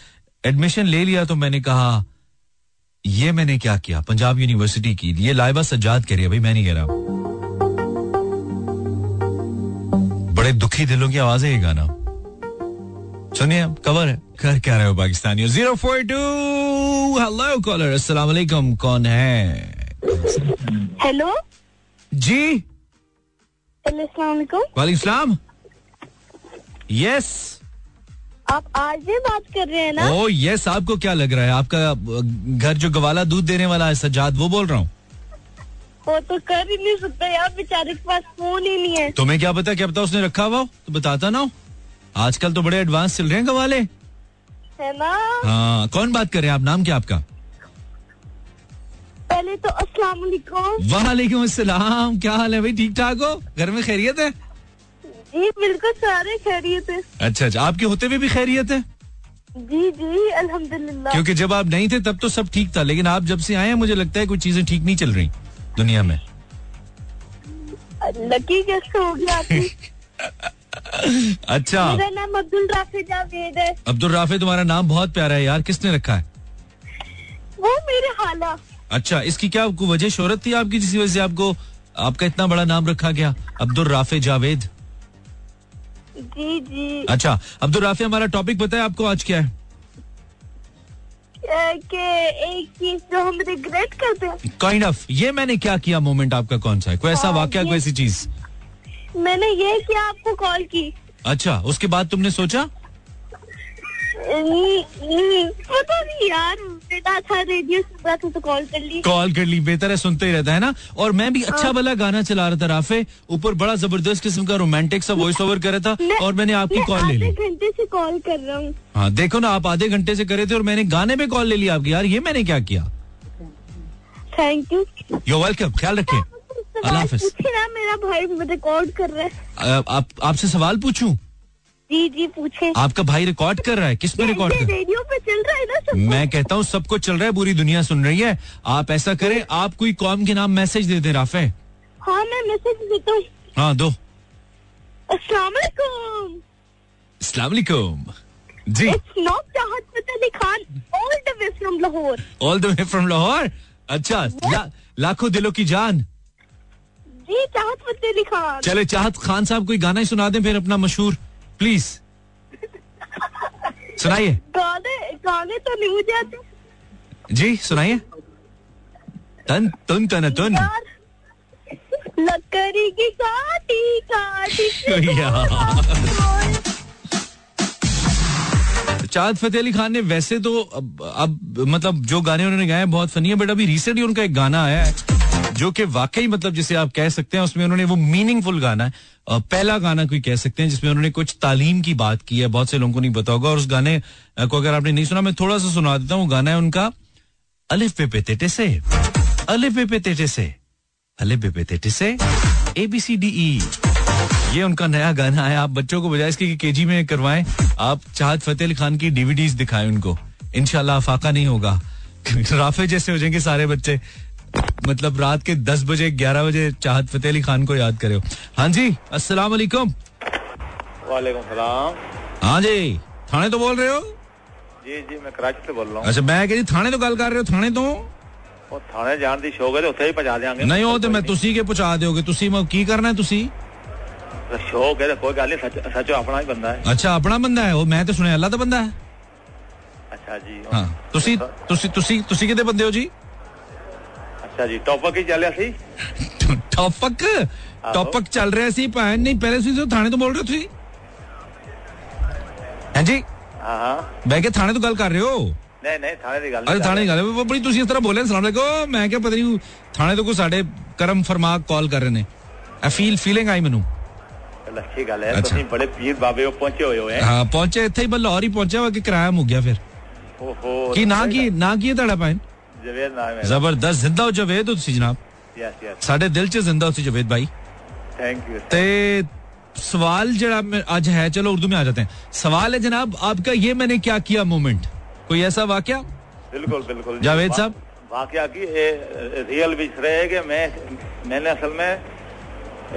एडमिशन ले लिया तो मैंने कहा, ये मैंने क्या किया? पंजाब यूनिवर्सिटी की। ये लाइबा सज्जाद कह रही है, भाई मैं नहीं कह रहा बड़े दुखी दिलों की आवाज़ है ये गाना। सुनिए आप कवर है। कर क्या रहे हो पाकिस्तानियों zero four two hello caller अस्सलाम वालेकुम कौन है? हेलो जी। वालेकुम। सलाम। यस आप आज भी बात कर रहे हैं ना? ओ यस आपको क्या लग रहा है? आपका घर जो गवाला दूध देने वाला है सज्जाद वो बोल रहा हूँ। वो तो कर ही नहीं सकता यार बेचारे के पास फ़ोन ही नहीं है। तुम्हें क्या पता क्या पता उसने रखा हुआ तो बताता ना आजकल तो बड़े एडवांस चल रहे हैं गवाले। है ना? हाँ कौन बात कर रहे हैं? आप नाम क्या आपका? पहले तो अस्सलाम वालेकुम। वालेकुम अस्सलाम क्या हाल है भाई? ठीक ठाक हो? घर में खैरियत है? जी बिल्कुल सारे खैरियत है। अच्छा अच्छा आपके होते हुए भी खैरियत है? जी जी अल्हम्दुलिल्लाह। क्योंकि जब आप नहीं थे तब तो सब ठीक था लेकिन आप जब से आए हैं मुझे लगता है कुछ चीज़ें ठीक नहीं चल रही। दुनिया में? लकी कैसे हो गया अच्छा। मेरा नाम अब्दुल राफी जावेद है। अब्दुल राफे तुम्हारा नाम बहुत प्यारा है यार। किसने रखा है? वो मेरे हाला अच्छा इसकी क्या आपको वजह शोहरत थी आपकी जिसकी वजह से आपको आपका इतना बड़ा नाम रखा गया? अब्दुल राफे जावेद जी जी। अच्छा अब्दुल राफे हमारा टॉपिक बताए आपको आज क्या है? कि एक चीज़ जो हम रिग्रेट करते हैं। काइंड ऑफ़ ये मैंने क्या किया मोमेंट आपका कौन सा है? कोई ऐसा हाँ, वाक्य कोई ऐसी चीज़? मैंने ये किया आपको कॉल की। अच्छा उसके बाद तुमने सोचा? पता नहीं यार बेटा था रेडियो सुन रहा था तो कॉल कर ली कॉल कर ली बेहतर है सुनते ही रहता है ना? और मैं भी अच्छा भला गाना चला रहा था राफे। ऊपर बड़ा ज़बरदस्त किस्म का रोमांटिक सा वॉइस ओवर कर रहा था और मैंने आपकी कॉल ले ली। घंटे से कॉल कर रहा हूँ। हाँ देखो ना आप आधे घंटे से करे थे और मैंने गाने पे कॉल ले लिया आपकी। यार ये मैंने क्या किया? थैंक यू यो वेलकम ख्याल रखिए अल्लाह हाफिज। मेरा भाई रिकॉर्ड कर रहा है। आपसे सवाल पूछूँ? जी जी पूछे। आपका भाई रिकॉर्ड कर रहा है? किस पे रिकॉर्ड कर रेडियो पे चल रहा है ना सब मैं कहता हूँ सबको चल रहा है पूरी दुनिया सुन रही है। आप ऐसा करें आप कोई कॉम के नाम मैसेज दे दें राफे। हाँ मैं मैसेज देता हूँ। हाँ दो। अस्सलाम वालेकुम अस्सलाम जी all the way from Lahore all the way from Lahore अच्छा ला, लाखों दिलों की जान। जी चाहत फतेह अली खान चले चाहत खान साहब कोई गाना ही सुना दें फिर अपना मशहूर। प्लीज़ सुनाइए। गाने गाने तो नहीं जी सुनाइए। तन तुन तन तुन। लकड़ी की काटी काटी यार। फतेह अली खान ने वैसे तो अब, अब मतलब जो गाने उन्होंने गाए बहुत फनी है बट अभी रिसेंटली उनका एक गाना आया है। जो कि वाकई मतलब जिसे आप कह सकते हैं, उसमें उन्होंने वो मीनिंगफुल गाना है। पहला गाना कोई कह सकते हैं, जिसमें उन्होंने कुछ तालीम की बात की है, बहुत से लोगों को नहीं पता होगा, और उस गाने को अगर आपने नहीं सुना, मैं थोड़ा सा सुना देता हूँ। गाना है उनका, अलिफ पे पे तेटे से, अलिफ पे पे तेटे से, अलिफ पे पे तेटे से, A B C D E. ये उनका नया गाना है। आप बच्चों को बजाय इसके केजी में करवाएँ, आप चाहत फतेह खान की डीवीडीज दिखाएँ उनको। इनशाला फाका नहीं होगा। राफे जैसे हो जाएँगे सारे बच्चे। मतलब रात के दस बजे ग्यारह बजे चाहत फतेह अली खान को याद करे हाँ जी अस्सलाम वालेकुम वालेकुम सलाम हाँ जी थाने तो बोल रहे हो ਜੀ ਜੀ ਮੈਂ ਕਰਾਚੀ ਤੋਂ ਬੋਲ ਰਹਾ अच्छा मैं कह जी थाने तो गल कर रहे हो थाने तो ਹਾਂ ਉਹ ਥਾਣੇ ਜਾਣ ਦੀ ਸ਼ੌਕ ਹੈ ਤੇ ਉੱਥੇ ਹੀ ਪਹੁੰਚਾ ਦੇਾਂਗੇ ਨਹੀਂ ਉਹ ਤੇ ਮੈਂ ਤੁਸੀਂ ਕੇ ਪਹੁੰਚਾ ਦਿਓਗੇ ਤੁਸੀਂ ਮੈਂ ਕੀ ਕਰਨਾ ਹੈ ਤੁਸੀਂ ਸ਼ੌਕ ਹੈ ਤੇ ਕੋਈ ਗੱਲ ਨਹੀਂ ਸੱਚ ਸੱਚੋ ਆਪਣਾ ਹੀ ਬੰਦਾ ਹੈ ਅੱਛਾ ਆਪਣਾ ਬੰਦਾ ਹੈ ਉਹ ਮੈਂ ਤੇ ਸੁਣਿਆ ਅੱਲਾ ਦਾ ਬੰਦਾ ਹੈ ਅੱਛਾ ਜੀ ਹਾਂ ਤੁਸੀਂ ਤੁਸੀਂ ਤੁਸੀਂ ਤੁਸੀਂ ਕਿਹਦੇ ਬੰਦੇ ਹੋ ਜੀ ਅੱਛਾ ਜੀ ਟੌਪਕ ਹੀ ਚੱਲਿਆ ਸੀ ਟੌਪਕ ਟੌਪਕ ਚੱਲ ਰਿਹਾ ਸੀ ਭੈਣ ਨਹੀਂ ਪਹਿਲੇ ਤੁਸੀਂ ਤਾਂ ਥਾਣੇ ਤੋਂ ਬੋਲ ਰਹੇ ਹੋ ਤੁਸੀਂ ਹਾਂਜੀ ਹਾਂ ਹਾਂ ਮੈਂ ਕਿ ਥਾਣੇ ਤੋਂ ਗੱਲ ਕਰ ਰਹੇ ਹੋ ਨਹੀਂ ਨਹੀਂ ਥਾਣੇ ਦੀ ਗੱਲ ਅਰੇ ਥਾਣੇ ਦੀ ਗੱਲ ਹੈ ਬੜੀ ਤੁਸੀਂ ਇਸ ਤਰ੍ਹਾਂ ਬੋਲੇ ਸਲਾਮ ਅਲੈਕੁਮ ਮੈਂ ਕਿਹਾ ਪਤਾ ਨਹੀਂ ਥਾਣੇ ਤੋਂ ਕੋਈ ਸਾਡੇ ਕਰਮ ਫਰਮਾ ਕਾਲ ਕਰ ਰਹੇ ਨੇ ਆ ਫੀਲ ਫੀਲਿੰਗ ਆਈ ਮੈਨੂੰ चल अच्छी गल है अच्छा। तुम बड़े पीर बाबे हो पहुंचे हुए हो हैं ਹਾਂ ਪਹੁੰਚੇ ਇੱਥੇ ਹੀ ਬਸ ਲਾਹੌਰ ਹੀ ਪਹੁੰਚਿਆ ਵਾ ਕਿ ਕਿਰਾਇਆ ਮੁੱਕ ਗਿਆ ਫਿਰ ओहो ਕੀ ਨਾ ਕੀ ਨਾ ਕੀ ਹੈ ਤੁਹਾਡਾ ਪਾਇਨ जवेद नाम है ਜ਼ਬਰਦਸਤ ਜ਼ਿੰਦਾ ਹੋ ਜਵੇਦ ਹੋ ਤੁਸੀਂ ਜਨਾਬ यस यस ਸਾਡੇ ਦਿਲ 'ਚ ਜ਼ਿੰਦਾ ਹੋ ਤੁਸੀਂ ਜਵੇਦ ਭਾਈ थैंक यू ते सवाल जरा मैं- आज है चलो उर्दू में आ जाते हैं सवाल है जनाब आपका ये मैंने क्या किया मोमेंट कोई ऐसा वाक्य बिल्कुल बिल्कुल जावेद वा- साहब? वाकया की ये, रियल विच रहे कि मैं मैंने असल में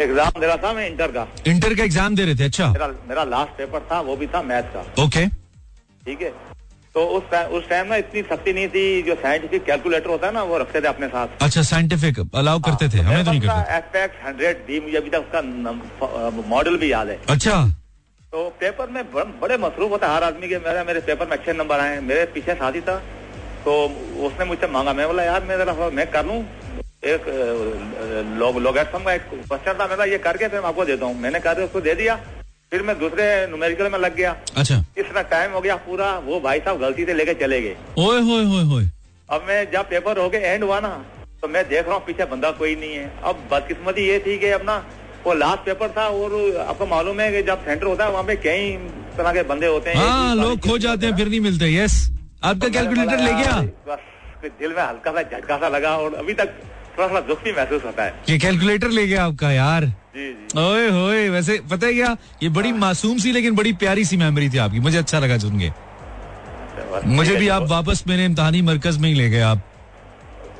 एग्जाम दे रहा था मैं इंटर का इंटर का एग्जाम दे रहे थे अच्छा मेरा मेरा लास्ट पेपर था वो भी था मैथ का ओके ठीक है तो उस टाइम उस टाइम ना इतनी सख्ती नहीं थी जो साइंटिफिक कैलकुलेटर होता है ना वो रखते थे अपने साथ। अच्छा साइंटिफिक अलाउ करते थे हमें तो नहीं करते। एफ़ एक्स हंड्रेड डी मुझे अभी तक उसका मॉडल भी याद है। अच्छा। तो पेपर में बड़े मसरूफ होता हर आदमी के मेरा मेरे पेपर में अच्छे नंबर आए मेरे पीछे साथी था तो उसने मुझसे मांगा मैं बोला यार मैं जरा मैं कर लूँ? एक लोग का एक क्वेश्चन था मेरा ये करके फिर मैं आपको देता हूँ। मैंने करके उसको दे दिया। फिर मैं दूसरे न्यूमेरिकल में लग गया। अच्छा। इतना टाइम हो गया पूरा वो भाई साहब गलती से लेके चले गए। ओए होए होए होए। अब मैं जब पेपर हो गए एंड हुआ ना तो मैं देख रहा हूँ पीछे बंदा कोई नहीं है। अब बदकिस्मती ये थी कि अपना वो लास्ट पेपर था और आपको मालूम है कि जब सेंटर होता है वहाँ पे कई तरह के बंदे होते हैं। हाँ लोग खो जाते हैं फिर नहीं मिलते यस आपका तो कैलकुलेटर ले गया? बस दिल में हल्का सा झटका सा लगा और अभी तक थोड़ा सा भी महसूस होता है। ये कैलकुलेटर ले गया आपका यार। जी जी। ओए होए वैसे पता है क्या? ये बड़ी मासूम सी लेकिन बड़ी प्यारी सी मेमोरी थी आपकी। मुझे अच्छा लगा सुन के। मुझे भी है, आप वापस मेरे इम्तहानी मरकज में ही ले गए आप।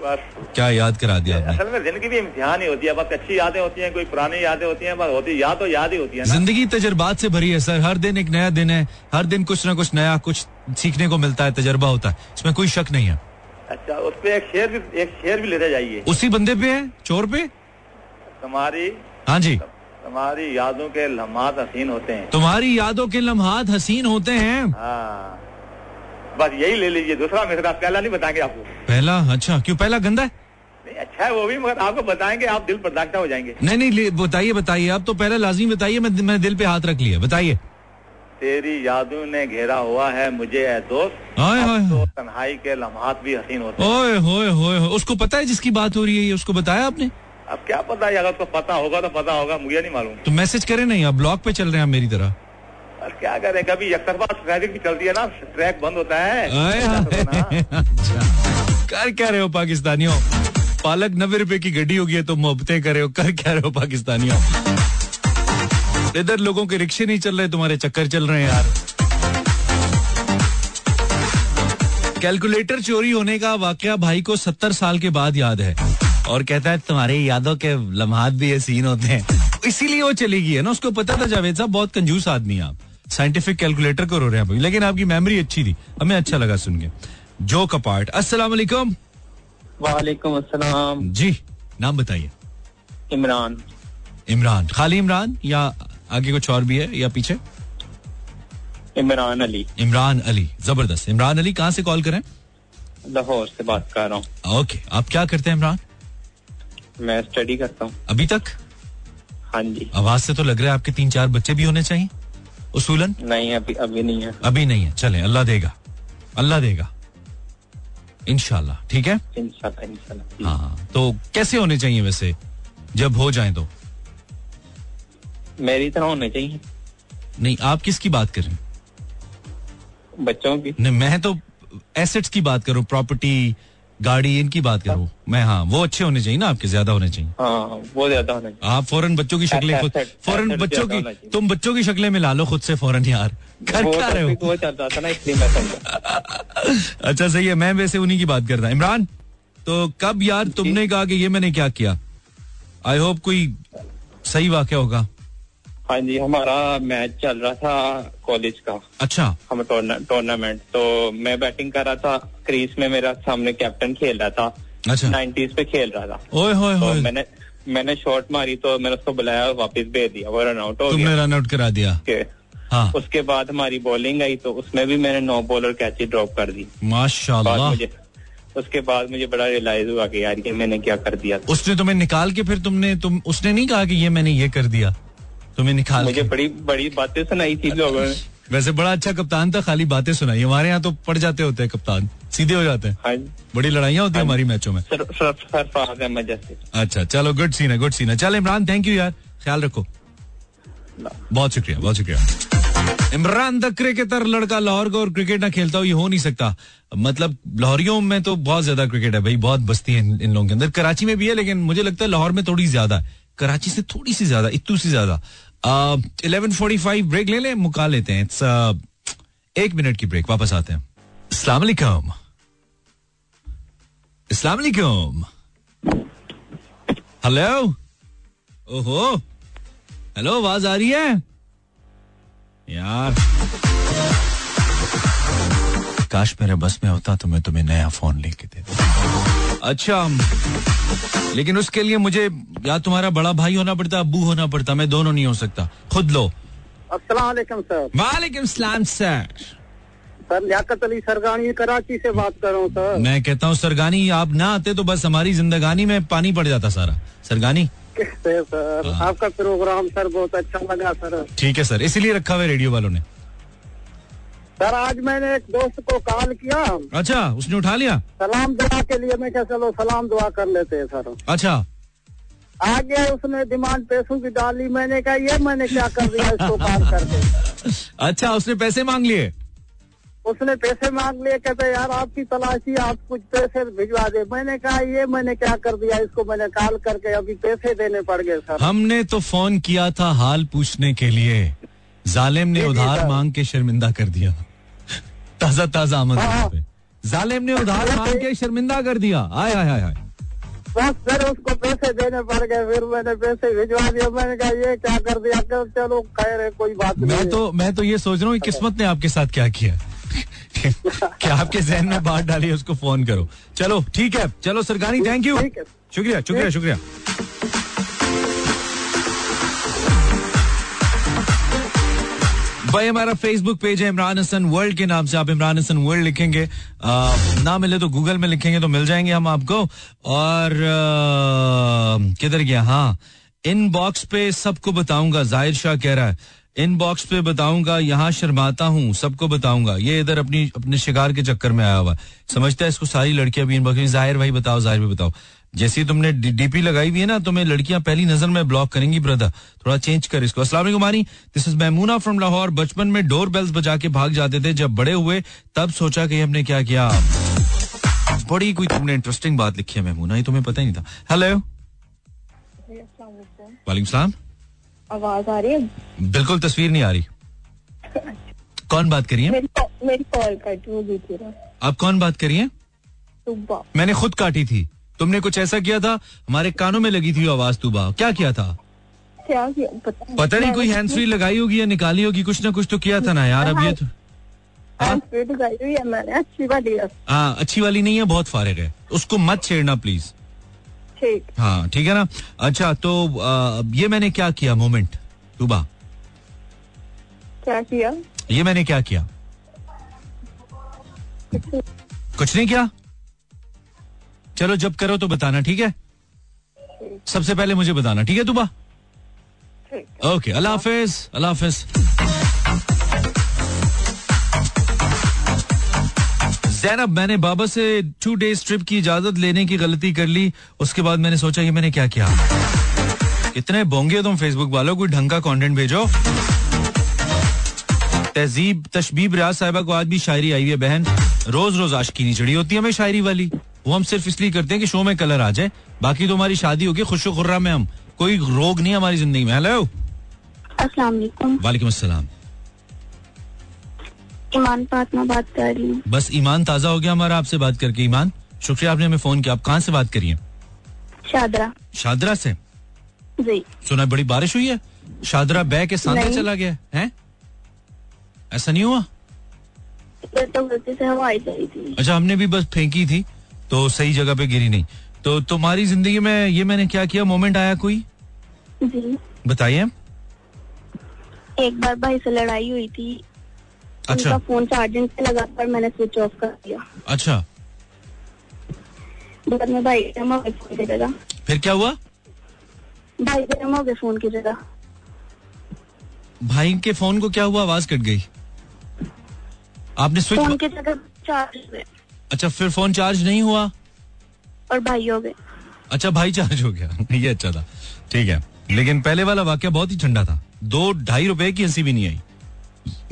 बस। क्या याद करा दिया आपने? असल में ज़िंदगी भी इम्तिहान ही होती है। बस अच्छी यादें होती हैं कोई पुरानी यादें होती हैं बस होती याद तो याद ही होती है ज़िंदगी तजर्बात से भरी है सर। हर दिन एक नया दिन है। हर दिन कुछ ना कुछ नया कुछ सीखने को मिलता है तजर्बा होता है। इसमें कोई शक नहीं है। अच्छा उस पे एक शेर भी एक शेर भी लेते जाइए। उसी बंदे पे है? चोर पे? तुम्हारी हाँ जी। तुम्हारी यादों के लम्हात हसीन होते हैं। तुम्हारी यादों के लम्हात हसीन होते हैं? हाँ। बस यही ले लीजिए दूसरा मिसरा पहला नहीं बताएँगे आपको। पहला? अच्छा क्यों पहला गंदा है? नहीं अच्छा है वो भी मगर आपको बताएँगे आप दिल बर्दाश्त हो जाएँगे। नहीं नहीं बताइए बताइए। आप तो पहला लाजमी बताइए मैं मैंने दिल पे हाथ रख लिया बताइए। तेरी यादों ने घेरा हुआ है मुझे ए दोस्त। अब हाय, तो तन्हाई के लम्हात भी हसीन होते हैं। ओए होए होए उसको पता है जिसकी बात हो रही है ये? उसको बताया आपने? अब क्या पता है? अगर उसको पता होगा तो पता होगा मुझे नहीं मालूम। तो मैसेज करें नहीं आप ब्लॉक पे चल रहे हैं आप मेरी तरह। और क्या करें? कभी एक तरफा ट्रैफ़िक भी चलती है ना ट्रैक बंद होता है। आए करो। हाय। अच्छा। कर क्या रहे हो पाकिस्तानियों? पालक नब्बे रुपए की गड्डी होगी तो मोहब्बतें कर हो कर क्या रहे हो पाकिस्तानियों? इधर लोगों के रिक्शे नहीं चल रहे तुम्हारे चक्कर चल रहे हैं यार। कैलकुलेटर चोरी होने का वाकया भाई को सत्तर साल के बाद याद है। और कहता है तुम्हारे यादों के लम्हात भी हसीन होते हैं। इसीलिए वो चली गई है ना उसको पता था जावेद साहब बहुत कंजूस आदमी आप। साइंटिफिक कैलकुलेटर को रो रहे हैं लेकिन आपकी मेमोरी अच्छी थी हमें अच्छा लगा सुन के। जो कपाट अस्सलाम वालेकुम। वालेकुम अस्सलाम। जी नाम बताइए। इमरान। इमरान खाली इमरान या आगे कुछ और भी है या पीछे? इमरान अली। इमरान अली ज़बरदस्त। इमरान अली कहाँ से कॉल करें? लाहौर से बात कर रहा हूँ। ओके आप क्या करते हैं इमरान? मैं स्टडी करता हूँ। अभी तक? हाँ जी। आवाज़ से तो लग रहा है आपके तीन चार बच्चे भी होने चाहिए उसूलन? नहीं अभी अभी नहीं है। अभी नहीं है। चले अल्लाह देगा। अल्लाह देगा। इनशाला ठीक है? इंशाल्लाह इंशाल्लाह। हाँ तो कैसे होने चाहिए वैसे? जब हो जाए तो। मेरी तरह होने चाहिए। नहीं आप किसकी बात कर? रहे हैं बच्चों की। नहीं मैं तो एसेट्स की बात करूँ प्रॉपर्टी गाड़ी इनकी बात करूँ। मैं हाँ वो अच्छे होने चाहिए ना आपके ज़्यादा होने चाहिए। हाँ वो ज़्यादा होने चाहिए। आप फ़ौरन बच्चों की शक्लें खुद फ़ौरन बच्चों की तुम बच्चों की शक्लें मिला लो खुद से फ़ौरन यार। कर क्या रहे हो? वो चल रहा था ना इसलिए मैं अच्छा सही है मैं वैसे उन्हीं की बात कर रहा इमरान तो कब यार तुमने कहा कि ये मैंने क्या किया? आई होप कोई सही वाक्य होगा। हाँ जी हमारा मैच चल रहा था कॉलेज का। अच्छा। हम टूर्नामेंट तो मैं बैटिंग कर रहा था क्रीज में मेरा सामने कैप्टन खेल रहा था। अच्छा। नाइन्टीज पे खेल रहा था। ओए होए तो होए। मैंने मैंने शॉट मारी तो मैंने उसको बुलाया वापस भेज दिया वो रन आउट हो तुमने रन आउट करा दिया। के हाँ। उसके बाद हमारी बॉलिंग आई तो उसमें भी मैंने नो बॉलर कैची ड्रॉप कर दी। माशाल्लाह। मुझे उसके बाद मुझे बड़ा रियलाइज़ हुआ कि यार ये मैंने क्या कर दिया। उसने तुम्हें निकाल के फिर तुमने तुम उसने नहीं कहा कि ये मैंने ये कर दिया? तुम्हें निकाल मुझे बड़ी बड़ी बातें सुनाई थी लोगों ने। वैसे बड़ा अच्छा कप्तान था खाली बातें सुनाई। हमारे यहाँ तो पड़ जाते होते हैं कप्तान सीधे हो जाते हैं। हाँ बड़ी लड़ाइयाँ होती है हमारी मैचों में। सर- सर- सरफराज अच्छा चलो गुड सीन है गुड सीन है। चल इमरान थैंक यू यार। ख्याल रखो। बहुत शुक्रिया बहुत शुक्रिया। इमरान द क्रिकेटर लड़का लाहौर का और क्रिकेट ना खेलता हो ये हो नहीं सकता। मतलब लाहौरियों में तो बहुत ज़्यादा क्रिकेट है भाई बहुत बस्ती है इन, इन लोगों के अंदर। कराची में भी है लेकिन मुझे लगता है लाहौर में थोड़ी ज़्यादा है। कराची से थोड़ी सी ज़्यादा इतू सी ज़्यादा। इलेवन फोर्टी फाइव ब्रेक ले लें मुका लेते हैं। इट्स एक मिनट की ब्रेक वापस आते हैं। अस्सलाम वालेकुम अस्सलाम वालेकुम हेलो ओहो। हेलो आवाज़ आ रही है? यार। काश मेरे बस में होता तो मैं तुम्हें नया फ़ोन लेके देता। अच्छा। लेकिन उसके लिए मुझे या तुम्हारा बड़ा भाई होना पड़ता अबू होना पड़ता मैं दोनों नहीं हो सकता। खुद लो। अस्सलाम सर। वालेकुम सलाम सर। सर लियाकत अली सरगानी कराची से बात कर रहा हूँ सर। मैं कहता हूँ सरगानी आप ना आते तो बस हमारी जिंदगानी में पानी पड़ जाता सारा। सरगानी? कैसे सर आपका प्रोग्राम सर बहुत अच्छा लगा सर। ठीक है सर। इसीलिए रखा हुआ रेडियो वालों ने। सर आज मैंने एक दोस्त को कॉल किया। अच्छा उसने उठा लिया? सलाम दुआ के लिए मैं क्या चलो सलाम दुआ कर लेते हैं सर. अच्छा। आगे उसने डिमांड पैसों की डाली। मैंने कहा ये मैंने क्या कर दिया इसको कॉल करके अच्छा उसने पैसे मांग लिए? उसने पैसे मांग लिए कहते यार आपकी तलाशी आप कुछ पैसे भिजवा दे। मैंने कहा ये मैंने क्या कर दिया इसको मैंने कॉल करके अभी पैसे देने पड़ गए सर. हमने तो फ़ोन किया था हाल पूछने के लिए। जालिम ने उधार मांग के शर्मिंदा कर दिया। ताज़ा ताज़ा आमद हाँ। जालिम ने उधार मांग के शर्मिंदा कर दिया। आय हाय बस फिर उसको पैसे देने पड़ गए फिर मैंने पैसे भिजवा दिए। मैंने कहा ये क्या कर दिया? चलो खैर है कोई बात नहीं मैं है। तो मैं तो ये सोच रहा हूँ किस्मत ने आपके साथ क्या किया कि आपके जहन में बात डाली उसको फ़ोन करो। चलो ठीक है। चलो सरगानी थैंक यू शुक्रिया शुक्रिया शुक्रिया। भाई हमारा फेसबुक पेज है इमरान हसन वर्ल्ड के नाम से। आप इमरान हसन वर्ल्ड लिखेंगे। आ, ना मिले तो गूगल में लिखेंगे तो मिल जाएँगे हम आपको। और किधर गया? हाँ इनबॉक्स पे सबको बताऊँगा। ज़ाहिर शाह कह रहा है इनबॉक्स पे बताऊँगा यहाँ शर्माता हूँ सबको बताऊँगा। ये इधर अपनी अपने शिकार के चक्कर में आया हुआ समझता है इसको सारी लड़कियाँ भी इनबॉक्स ज़ाहिर भाई बताओ ज़ाहिर भाई बताओ। जैसे तुमने डीपी लगाई हुई है ना तुम्हें लड़कियाँ पहली नज़र में ब्लॉक करेंगी ब्रदर थोड़ा चेंज कर इसको. अस्सलाम वालेकुम Mani this is Maimoona from Lahore बचपन में डोर बेल्स बजा के भाग जाते थे. जब बड़े हुए तब सोचा कि हमने क्या किया? बड़ी कोई तुमने इंटरेस्टिंग बात लिखी है मैमूना ये तुम्हें पता ही नहीं था. हेलो वालेकुम सलाम. आवाज़ आ रही है? बिल्कुल तस्वीर नहीं आ रही. कौन बात करिए मेरी मेरी कॉल कट हो गई आप कौन बात करिए मैंने खुद काटी थी. तुमने कुछ ऐसा किया था? हमारे कानों में लगी थी आवाज़ तुबा क्या किया था? क्या किया? पता पता नहीं कोई हैंड फ्री लगाई होगी या निकाली होगी कुछ ना कुछ तो किया था ना यार अब ये तो लगाई हुई है मैंने अच्छी वाली हाँ। अच्छी वाली नहीं है बहुत फारिग है। उसको मत छेड़ना प्लीज़ ठीक। हाँ ठीक है ना? अच्छा तो आ, ये मैंने क्या किया? मोमेंट तुबा क्या किया? ये मैंने क्या किया? कुछ नहीं किया? चलो जब करो तो बताना, ठीक है? सबसे पहले मुझे बताना, ठीक है तुबा ओके अल्लाह हाफिज अल्लाह हाफिज। जैनब, मैंने बाबा से टू डेज़ ट्रिप की इजाज़त लेने की गलती कर ली, उसके बाद मैंने सोचा ये मैंने क्या किया? इतने बोंगे तुम फेसबुक वालों, कोई ढंग का कंटेंट भेजो। तहजीब, तशबीब रियाज साहिबा को आज भी शायरी आई है, बहन। रोज रोज आशकी नहीं चढ़ी होती है हमें शायरी वाली। वो हम सिर्फ़ इसलिए करते हैं कि शो में कलर आ जाए। बाकी तो हमारी शादी होगी खुशो खुर्रा में हम। कोई रोग नहीं हमारी ज़िंदगी में। हेलो वालेकुम। वालेकुम अस्सलाम। ईमान फातमा बात कर रही हूँ। बस ईमान ताज़ा हो गया हमारा आपसे बात करके। ईमान शुक्रिया आपने हमें फ़ोन किया। आप कहाँ से बात करिए? शादरा। शादरा से? जी। सुना बड़ी बारिश हुई है। शादरा बह के सांता। चला गया है ऐसा नहीं हुआ? तो अच्छा हमने भी बस फेंकी थी। तो सही जगह पे गिरी नहीं। तो तुम्हारी ज़िंदगी में ये मैंने क्या किया? मोमेंट आया कोई? जी। बताइए। एक बार भाई से लड़ाई हुई थी। अच्छा। फ़ोन चार्जिंग पे लगा कर मैंने स्विच ऑफ़ कर दिया। अच्छा। बाद में भाई फ़ोन की जगह। फिर क्या हुआ? भाई हो गए फ़ोन की जगह। भाई के फ़ोन को क्या हुआ? आवाज़ कट गई। आपने स्विच फ़ोन की जगह चार्ज अच्छा फिर फ़ोन चार्ज नहीं हुआ? और भाई हो गए। अच्छा भाई चार्ज हो गया। ये अच्छा था। ठीक है। लेकिन पहले वाला वाक्य बहुत ही ठंडा था। दो ढाई रुपए की हँसी भी नहीं आई।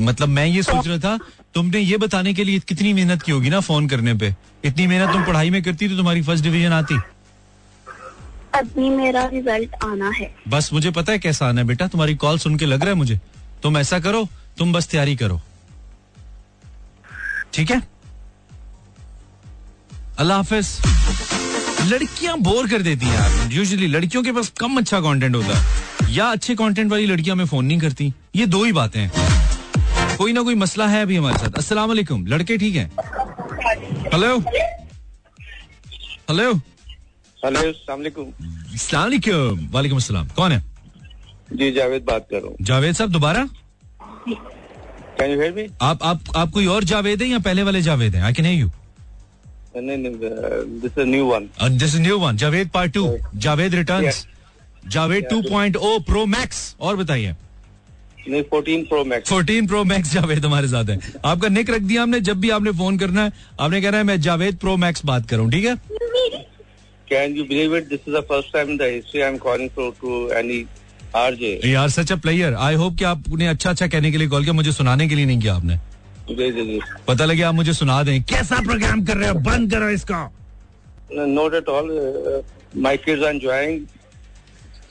मतलब मैं ये सोच रहा था तुमने ये बताने के लिए कितनी मेहनत की होगी ना फ़ोन करने पे? इतनी मेहनत तुम पढ़ाई में करती तो तुम्हारी फ़र्स्ट डिवीज़न आती। अभी मेरा रिज़ल्ट आना है। बस मुझे पता है कैसा आना है बेटा? तुम्हारी कॉल सुन के लग रहा है मुझे। तुम ऐसा करो तुम बस तैयारी करो। ठीक है? अल्लाह हाफिज। लड़कियाँ बोर कर देती हैं यार। यूजुअली लड़कियों के पास कम अच्छा कंटेंट होता है। या अच्छे कंटेंट वाली लड़कियाँ हमें फ़ोन नहीं करती। ये दो ही बातें हैं। कोई ना कोई मसला है अभी हमारे साथ। अस्सलाम वालेकुम। लड़के ठीक हैं? हेलो हेलो हेलो सलामकुम वालेकुम। वालेकुम। अस्सलाम। कौन है? जी जावेद बात कर रहा हूँ। जावेद साहब दोबारा? आप आप आप कोई और जावेद है या पहले वाले जावेद हैं? I can you this is new one this is new one Javed part two Javed returns Javed 2.0 pro max और बताइए। नहीं 14 pro max 14 pro max Javed हमारे साथ है। आपका निक रख दिया हमने जब भी आपने फ़ोन करना है। आपने कहना है मैं जावेद प्रो मैक्स बात करूँ। ठीक है? Can you believe it this is the first time in the history I am calling for to any RJ यार सच अ प्लेयर आई होप कि आपने अच्छा अच्छा कहने के लिए कॉल किया। मुझे सुनाने के लिए नहीं किया आपने। जी जी जी पता लगे आप मुझे सुना दें। कैसा प्रोग्राम कर रहे हो? बंद करो इसका। Not at all my kids are enjoying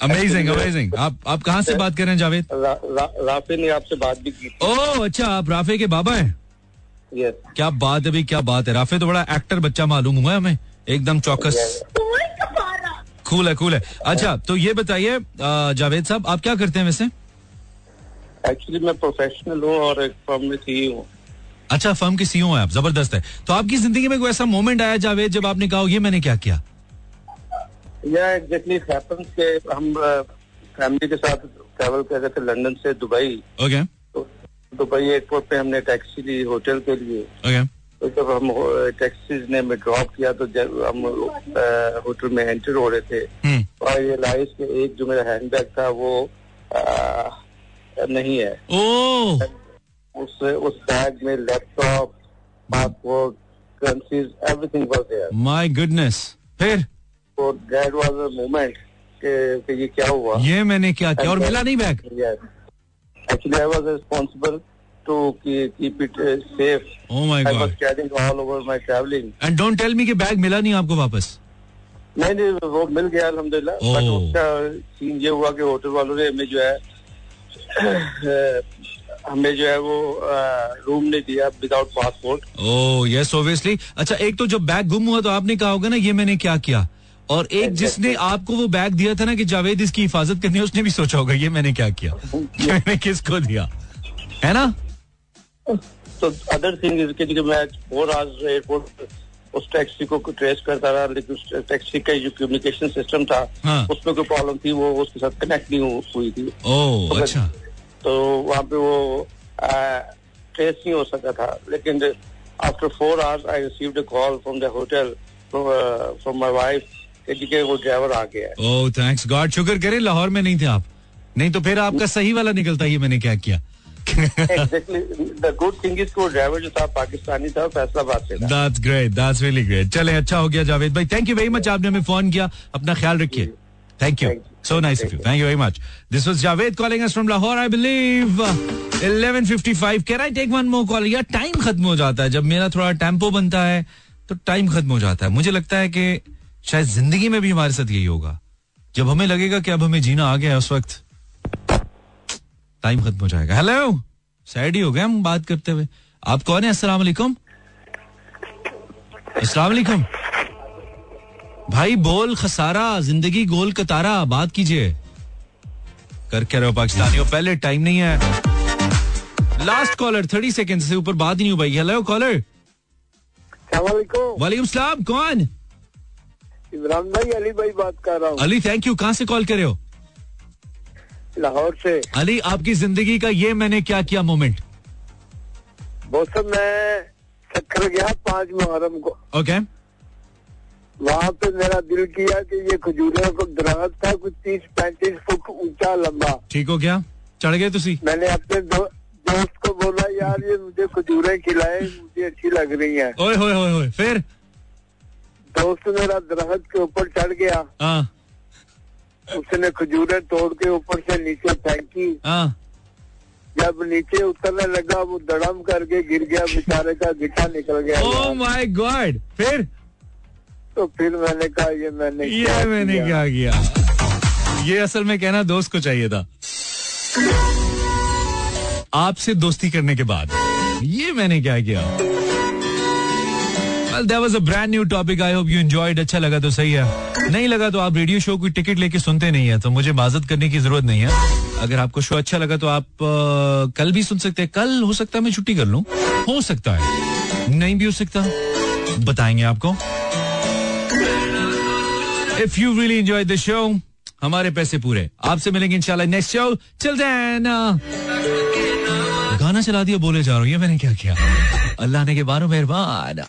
amazing amazing आप आप कहाँ से बात कर रहे हैं जावेद? रा, रा, राफे ने आपसे बात भी की ओह अच्छा आप राफे के बाबा हैं? यस क्या बात है भाई क्या बात है। राफे तो बड़ा एक्टर बच्चा मालूम हुआ है हमें। एकदम चौकस। कूल है कूल है। अच्छा तो ये बताइए जावेद साहब आप क्या करते हैं वैसे? एक्चुअली मैं प्रोफेशनल हूँ और एक फर्म में थी हूँ। अच्छा फर्म की सीईओ हैं आप ज़बरदस्त है। तो आपकी ज़िंदगी में कोई ऐसा मोमेंट आया जावेद जब आपने कहा ये मैंने क्या किया? या एग्जैक्टली हैपेंस के हम फैमिली के साथ ट्रैवल कर रहे थे लंदन से दुबई ओके तो दुबई एयरपोर्ट पे हमने टैक्सी ली होटल के लिए। ओके तो जब हम टैक्सी ने हमें ड्रॉप किया तो जब हम होटल में एंटर हो रहे थे तो आई रियलाइज़ कि एक जो मेरा हैंडबैग था वो अ, नहीं है। ओ उस उस बैग में laptop passport currencies everything was there my goodness फिर? तो दैट वाज अ मोमेंट कि कि ये क्या हुआ? ये मैंने क्या किया? और मिला नहीं bag Yes. Actually, I was responsible to keep, keep it safe. Oh my I was carrying all over my traveling. And don't tell me कि बैग मिला नहीं आपको वापस? नहीं नहीं वो मिल गया अल्हम्दुलिल्लाह। Oh. बट उसका सीन ये हुआ कि होटल वालों ने हमें जो है हमें जो है वो रूम नहीं दिया without passport oh yes obviously अच्छा एक तो जब बैग गुम हुआ तो आपने कहा होगा ना ये मैंने क्या किया? और एक जिसने आपको वो बैग दिया था ना कि जावेद इसकी हिफाजत करनी है उसने भी सोचा होगा ये मैंने क्या किया? कि मैंने किसको दिया? है ना? तो अदर थिंग इज़ कि मैं फोर आवर्स एयरपोर्ट उस टैक्सी को ट्रेस करता रहा लेकिन उस टैक्सी का जो कम्युनिकेशन सिस्टम था हाँ। उसमें कोई प्रॉब्लम थी वो उसके साथ कनेक्ट नहीं हुई थी। ओ तो अच्छा। तो वहाँ पे वो ट्रेस नहीं हो सका था। लेकिन after four hours I received call from the hotel from my wife कि वो ड्राइवर आ गया है। ओ थैंक्स गॉड शुक्र करें लाहौर में नहीं थे आप। नहीं तो फिर आपका सही वाला निकलता ये मैंने क्या किया? गुड थिंग इज़ वो ड्राइवर जो था पाकिस्तानी था फैसलाबाद से चले अच्छा हो गया जावेद भाई। थैंक यू वेरी मच आपने हमें फ़ोन किया। अपना ख्याल रखिए। Thank you Thank you. So nice of you thank you very much this was Javed calling us from Lahore I believe 11:55 can I take one more call यार टाइम खत्म हो जाता है जब मेरा थोड़ा टेंपो बनता है तो टाइम खत्म हो जाता है मुझे लगता है कि शायद ज़िंदगी में भी हमारे साथ यही होगा जब हमें लगेगा कि अब हमें जीना आ गया उस वक्त टाइम खत्म हो जाएगा हेलो सैड ही हो गए हम बात करते हुए आप कौन है अस्सलाम वालेकुम भाई बोल खसारा ज़िंदगी गोल कतारा बात कीजिए। कर क्या रहे हो पाकिस्तानियों? पहले टाइम नहीं है। लास्ट कॉलर थर्टी सेकेंड से ऊपर बात ही नहीं हो पाई। हेलो कॉलर वालेकुम सलाम कौन? इमरान भाई अली भाई बात कर रहा हूँ। अली थैंक यू कहाँ से कॉल कर रहे हो? लाहौर से। अली आपकी ज़िंदगी का ये मैंने क्या किया मोमेंट मौसम मैं चक्कर गया पाँच मुहर्रम को। ओके वहाँ पे मेरा दिल किया कि ये खजूरों का दरख्त था कुछ तीस पैंतीस फुट ऊँचा लंबा। ठीक हो क्या चढ़ गए तुसी? मैंने अपने दो, दोस्त को बोला यार ये मुझे खजूरें खिलाए मुझे अच्छी लग रही है। ओए होए होए होए फिर? दोस्त मेरा दरख्त के ऊपर चढ़ गया। हाँ। उसने खजूरें तोड़ के ऊपर से नीचे फेंकी। हाँ। जब नीचे उतरने लगा वो दड़म करके गिर गया बेचारे का गिट्टा निकल गया। ओ माय गॉड फिर? तो फिर मैंने कहा ये मैंने ये मैंने क्या? किया ये असल में कहना दोस्त को चाहिए था। आपसे दोस्ती करने के बाद ये मैंने क्या किया? Well, that was a brand new topic. I hope you enjoyed. अच्छा लगा तो सही है। नहीं लगा तो आप रेडियो शो की टिकट लेके सुनते नहीं है तो मुझे माजत करने की ज़रूरत नहीं है। अगर आपको शो अच्छा लगा तो आप अ, कल भी सुन सकते हैं। कल हो सकता है मैं छुट्टी कर लूँ। हो सकता है। नहीं भी हो सकता। बताएँगे आपको। If you really enjoy the show हमारे पैसे पूरे। आपसे मिलेंगे इंशाल्लाह नेक्स्ट शो चल देन गाना चला दिया, बोले जा रहा हूँ। ये मैंने क्या किया? अल्लाह ने के बारो मेहरबान।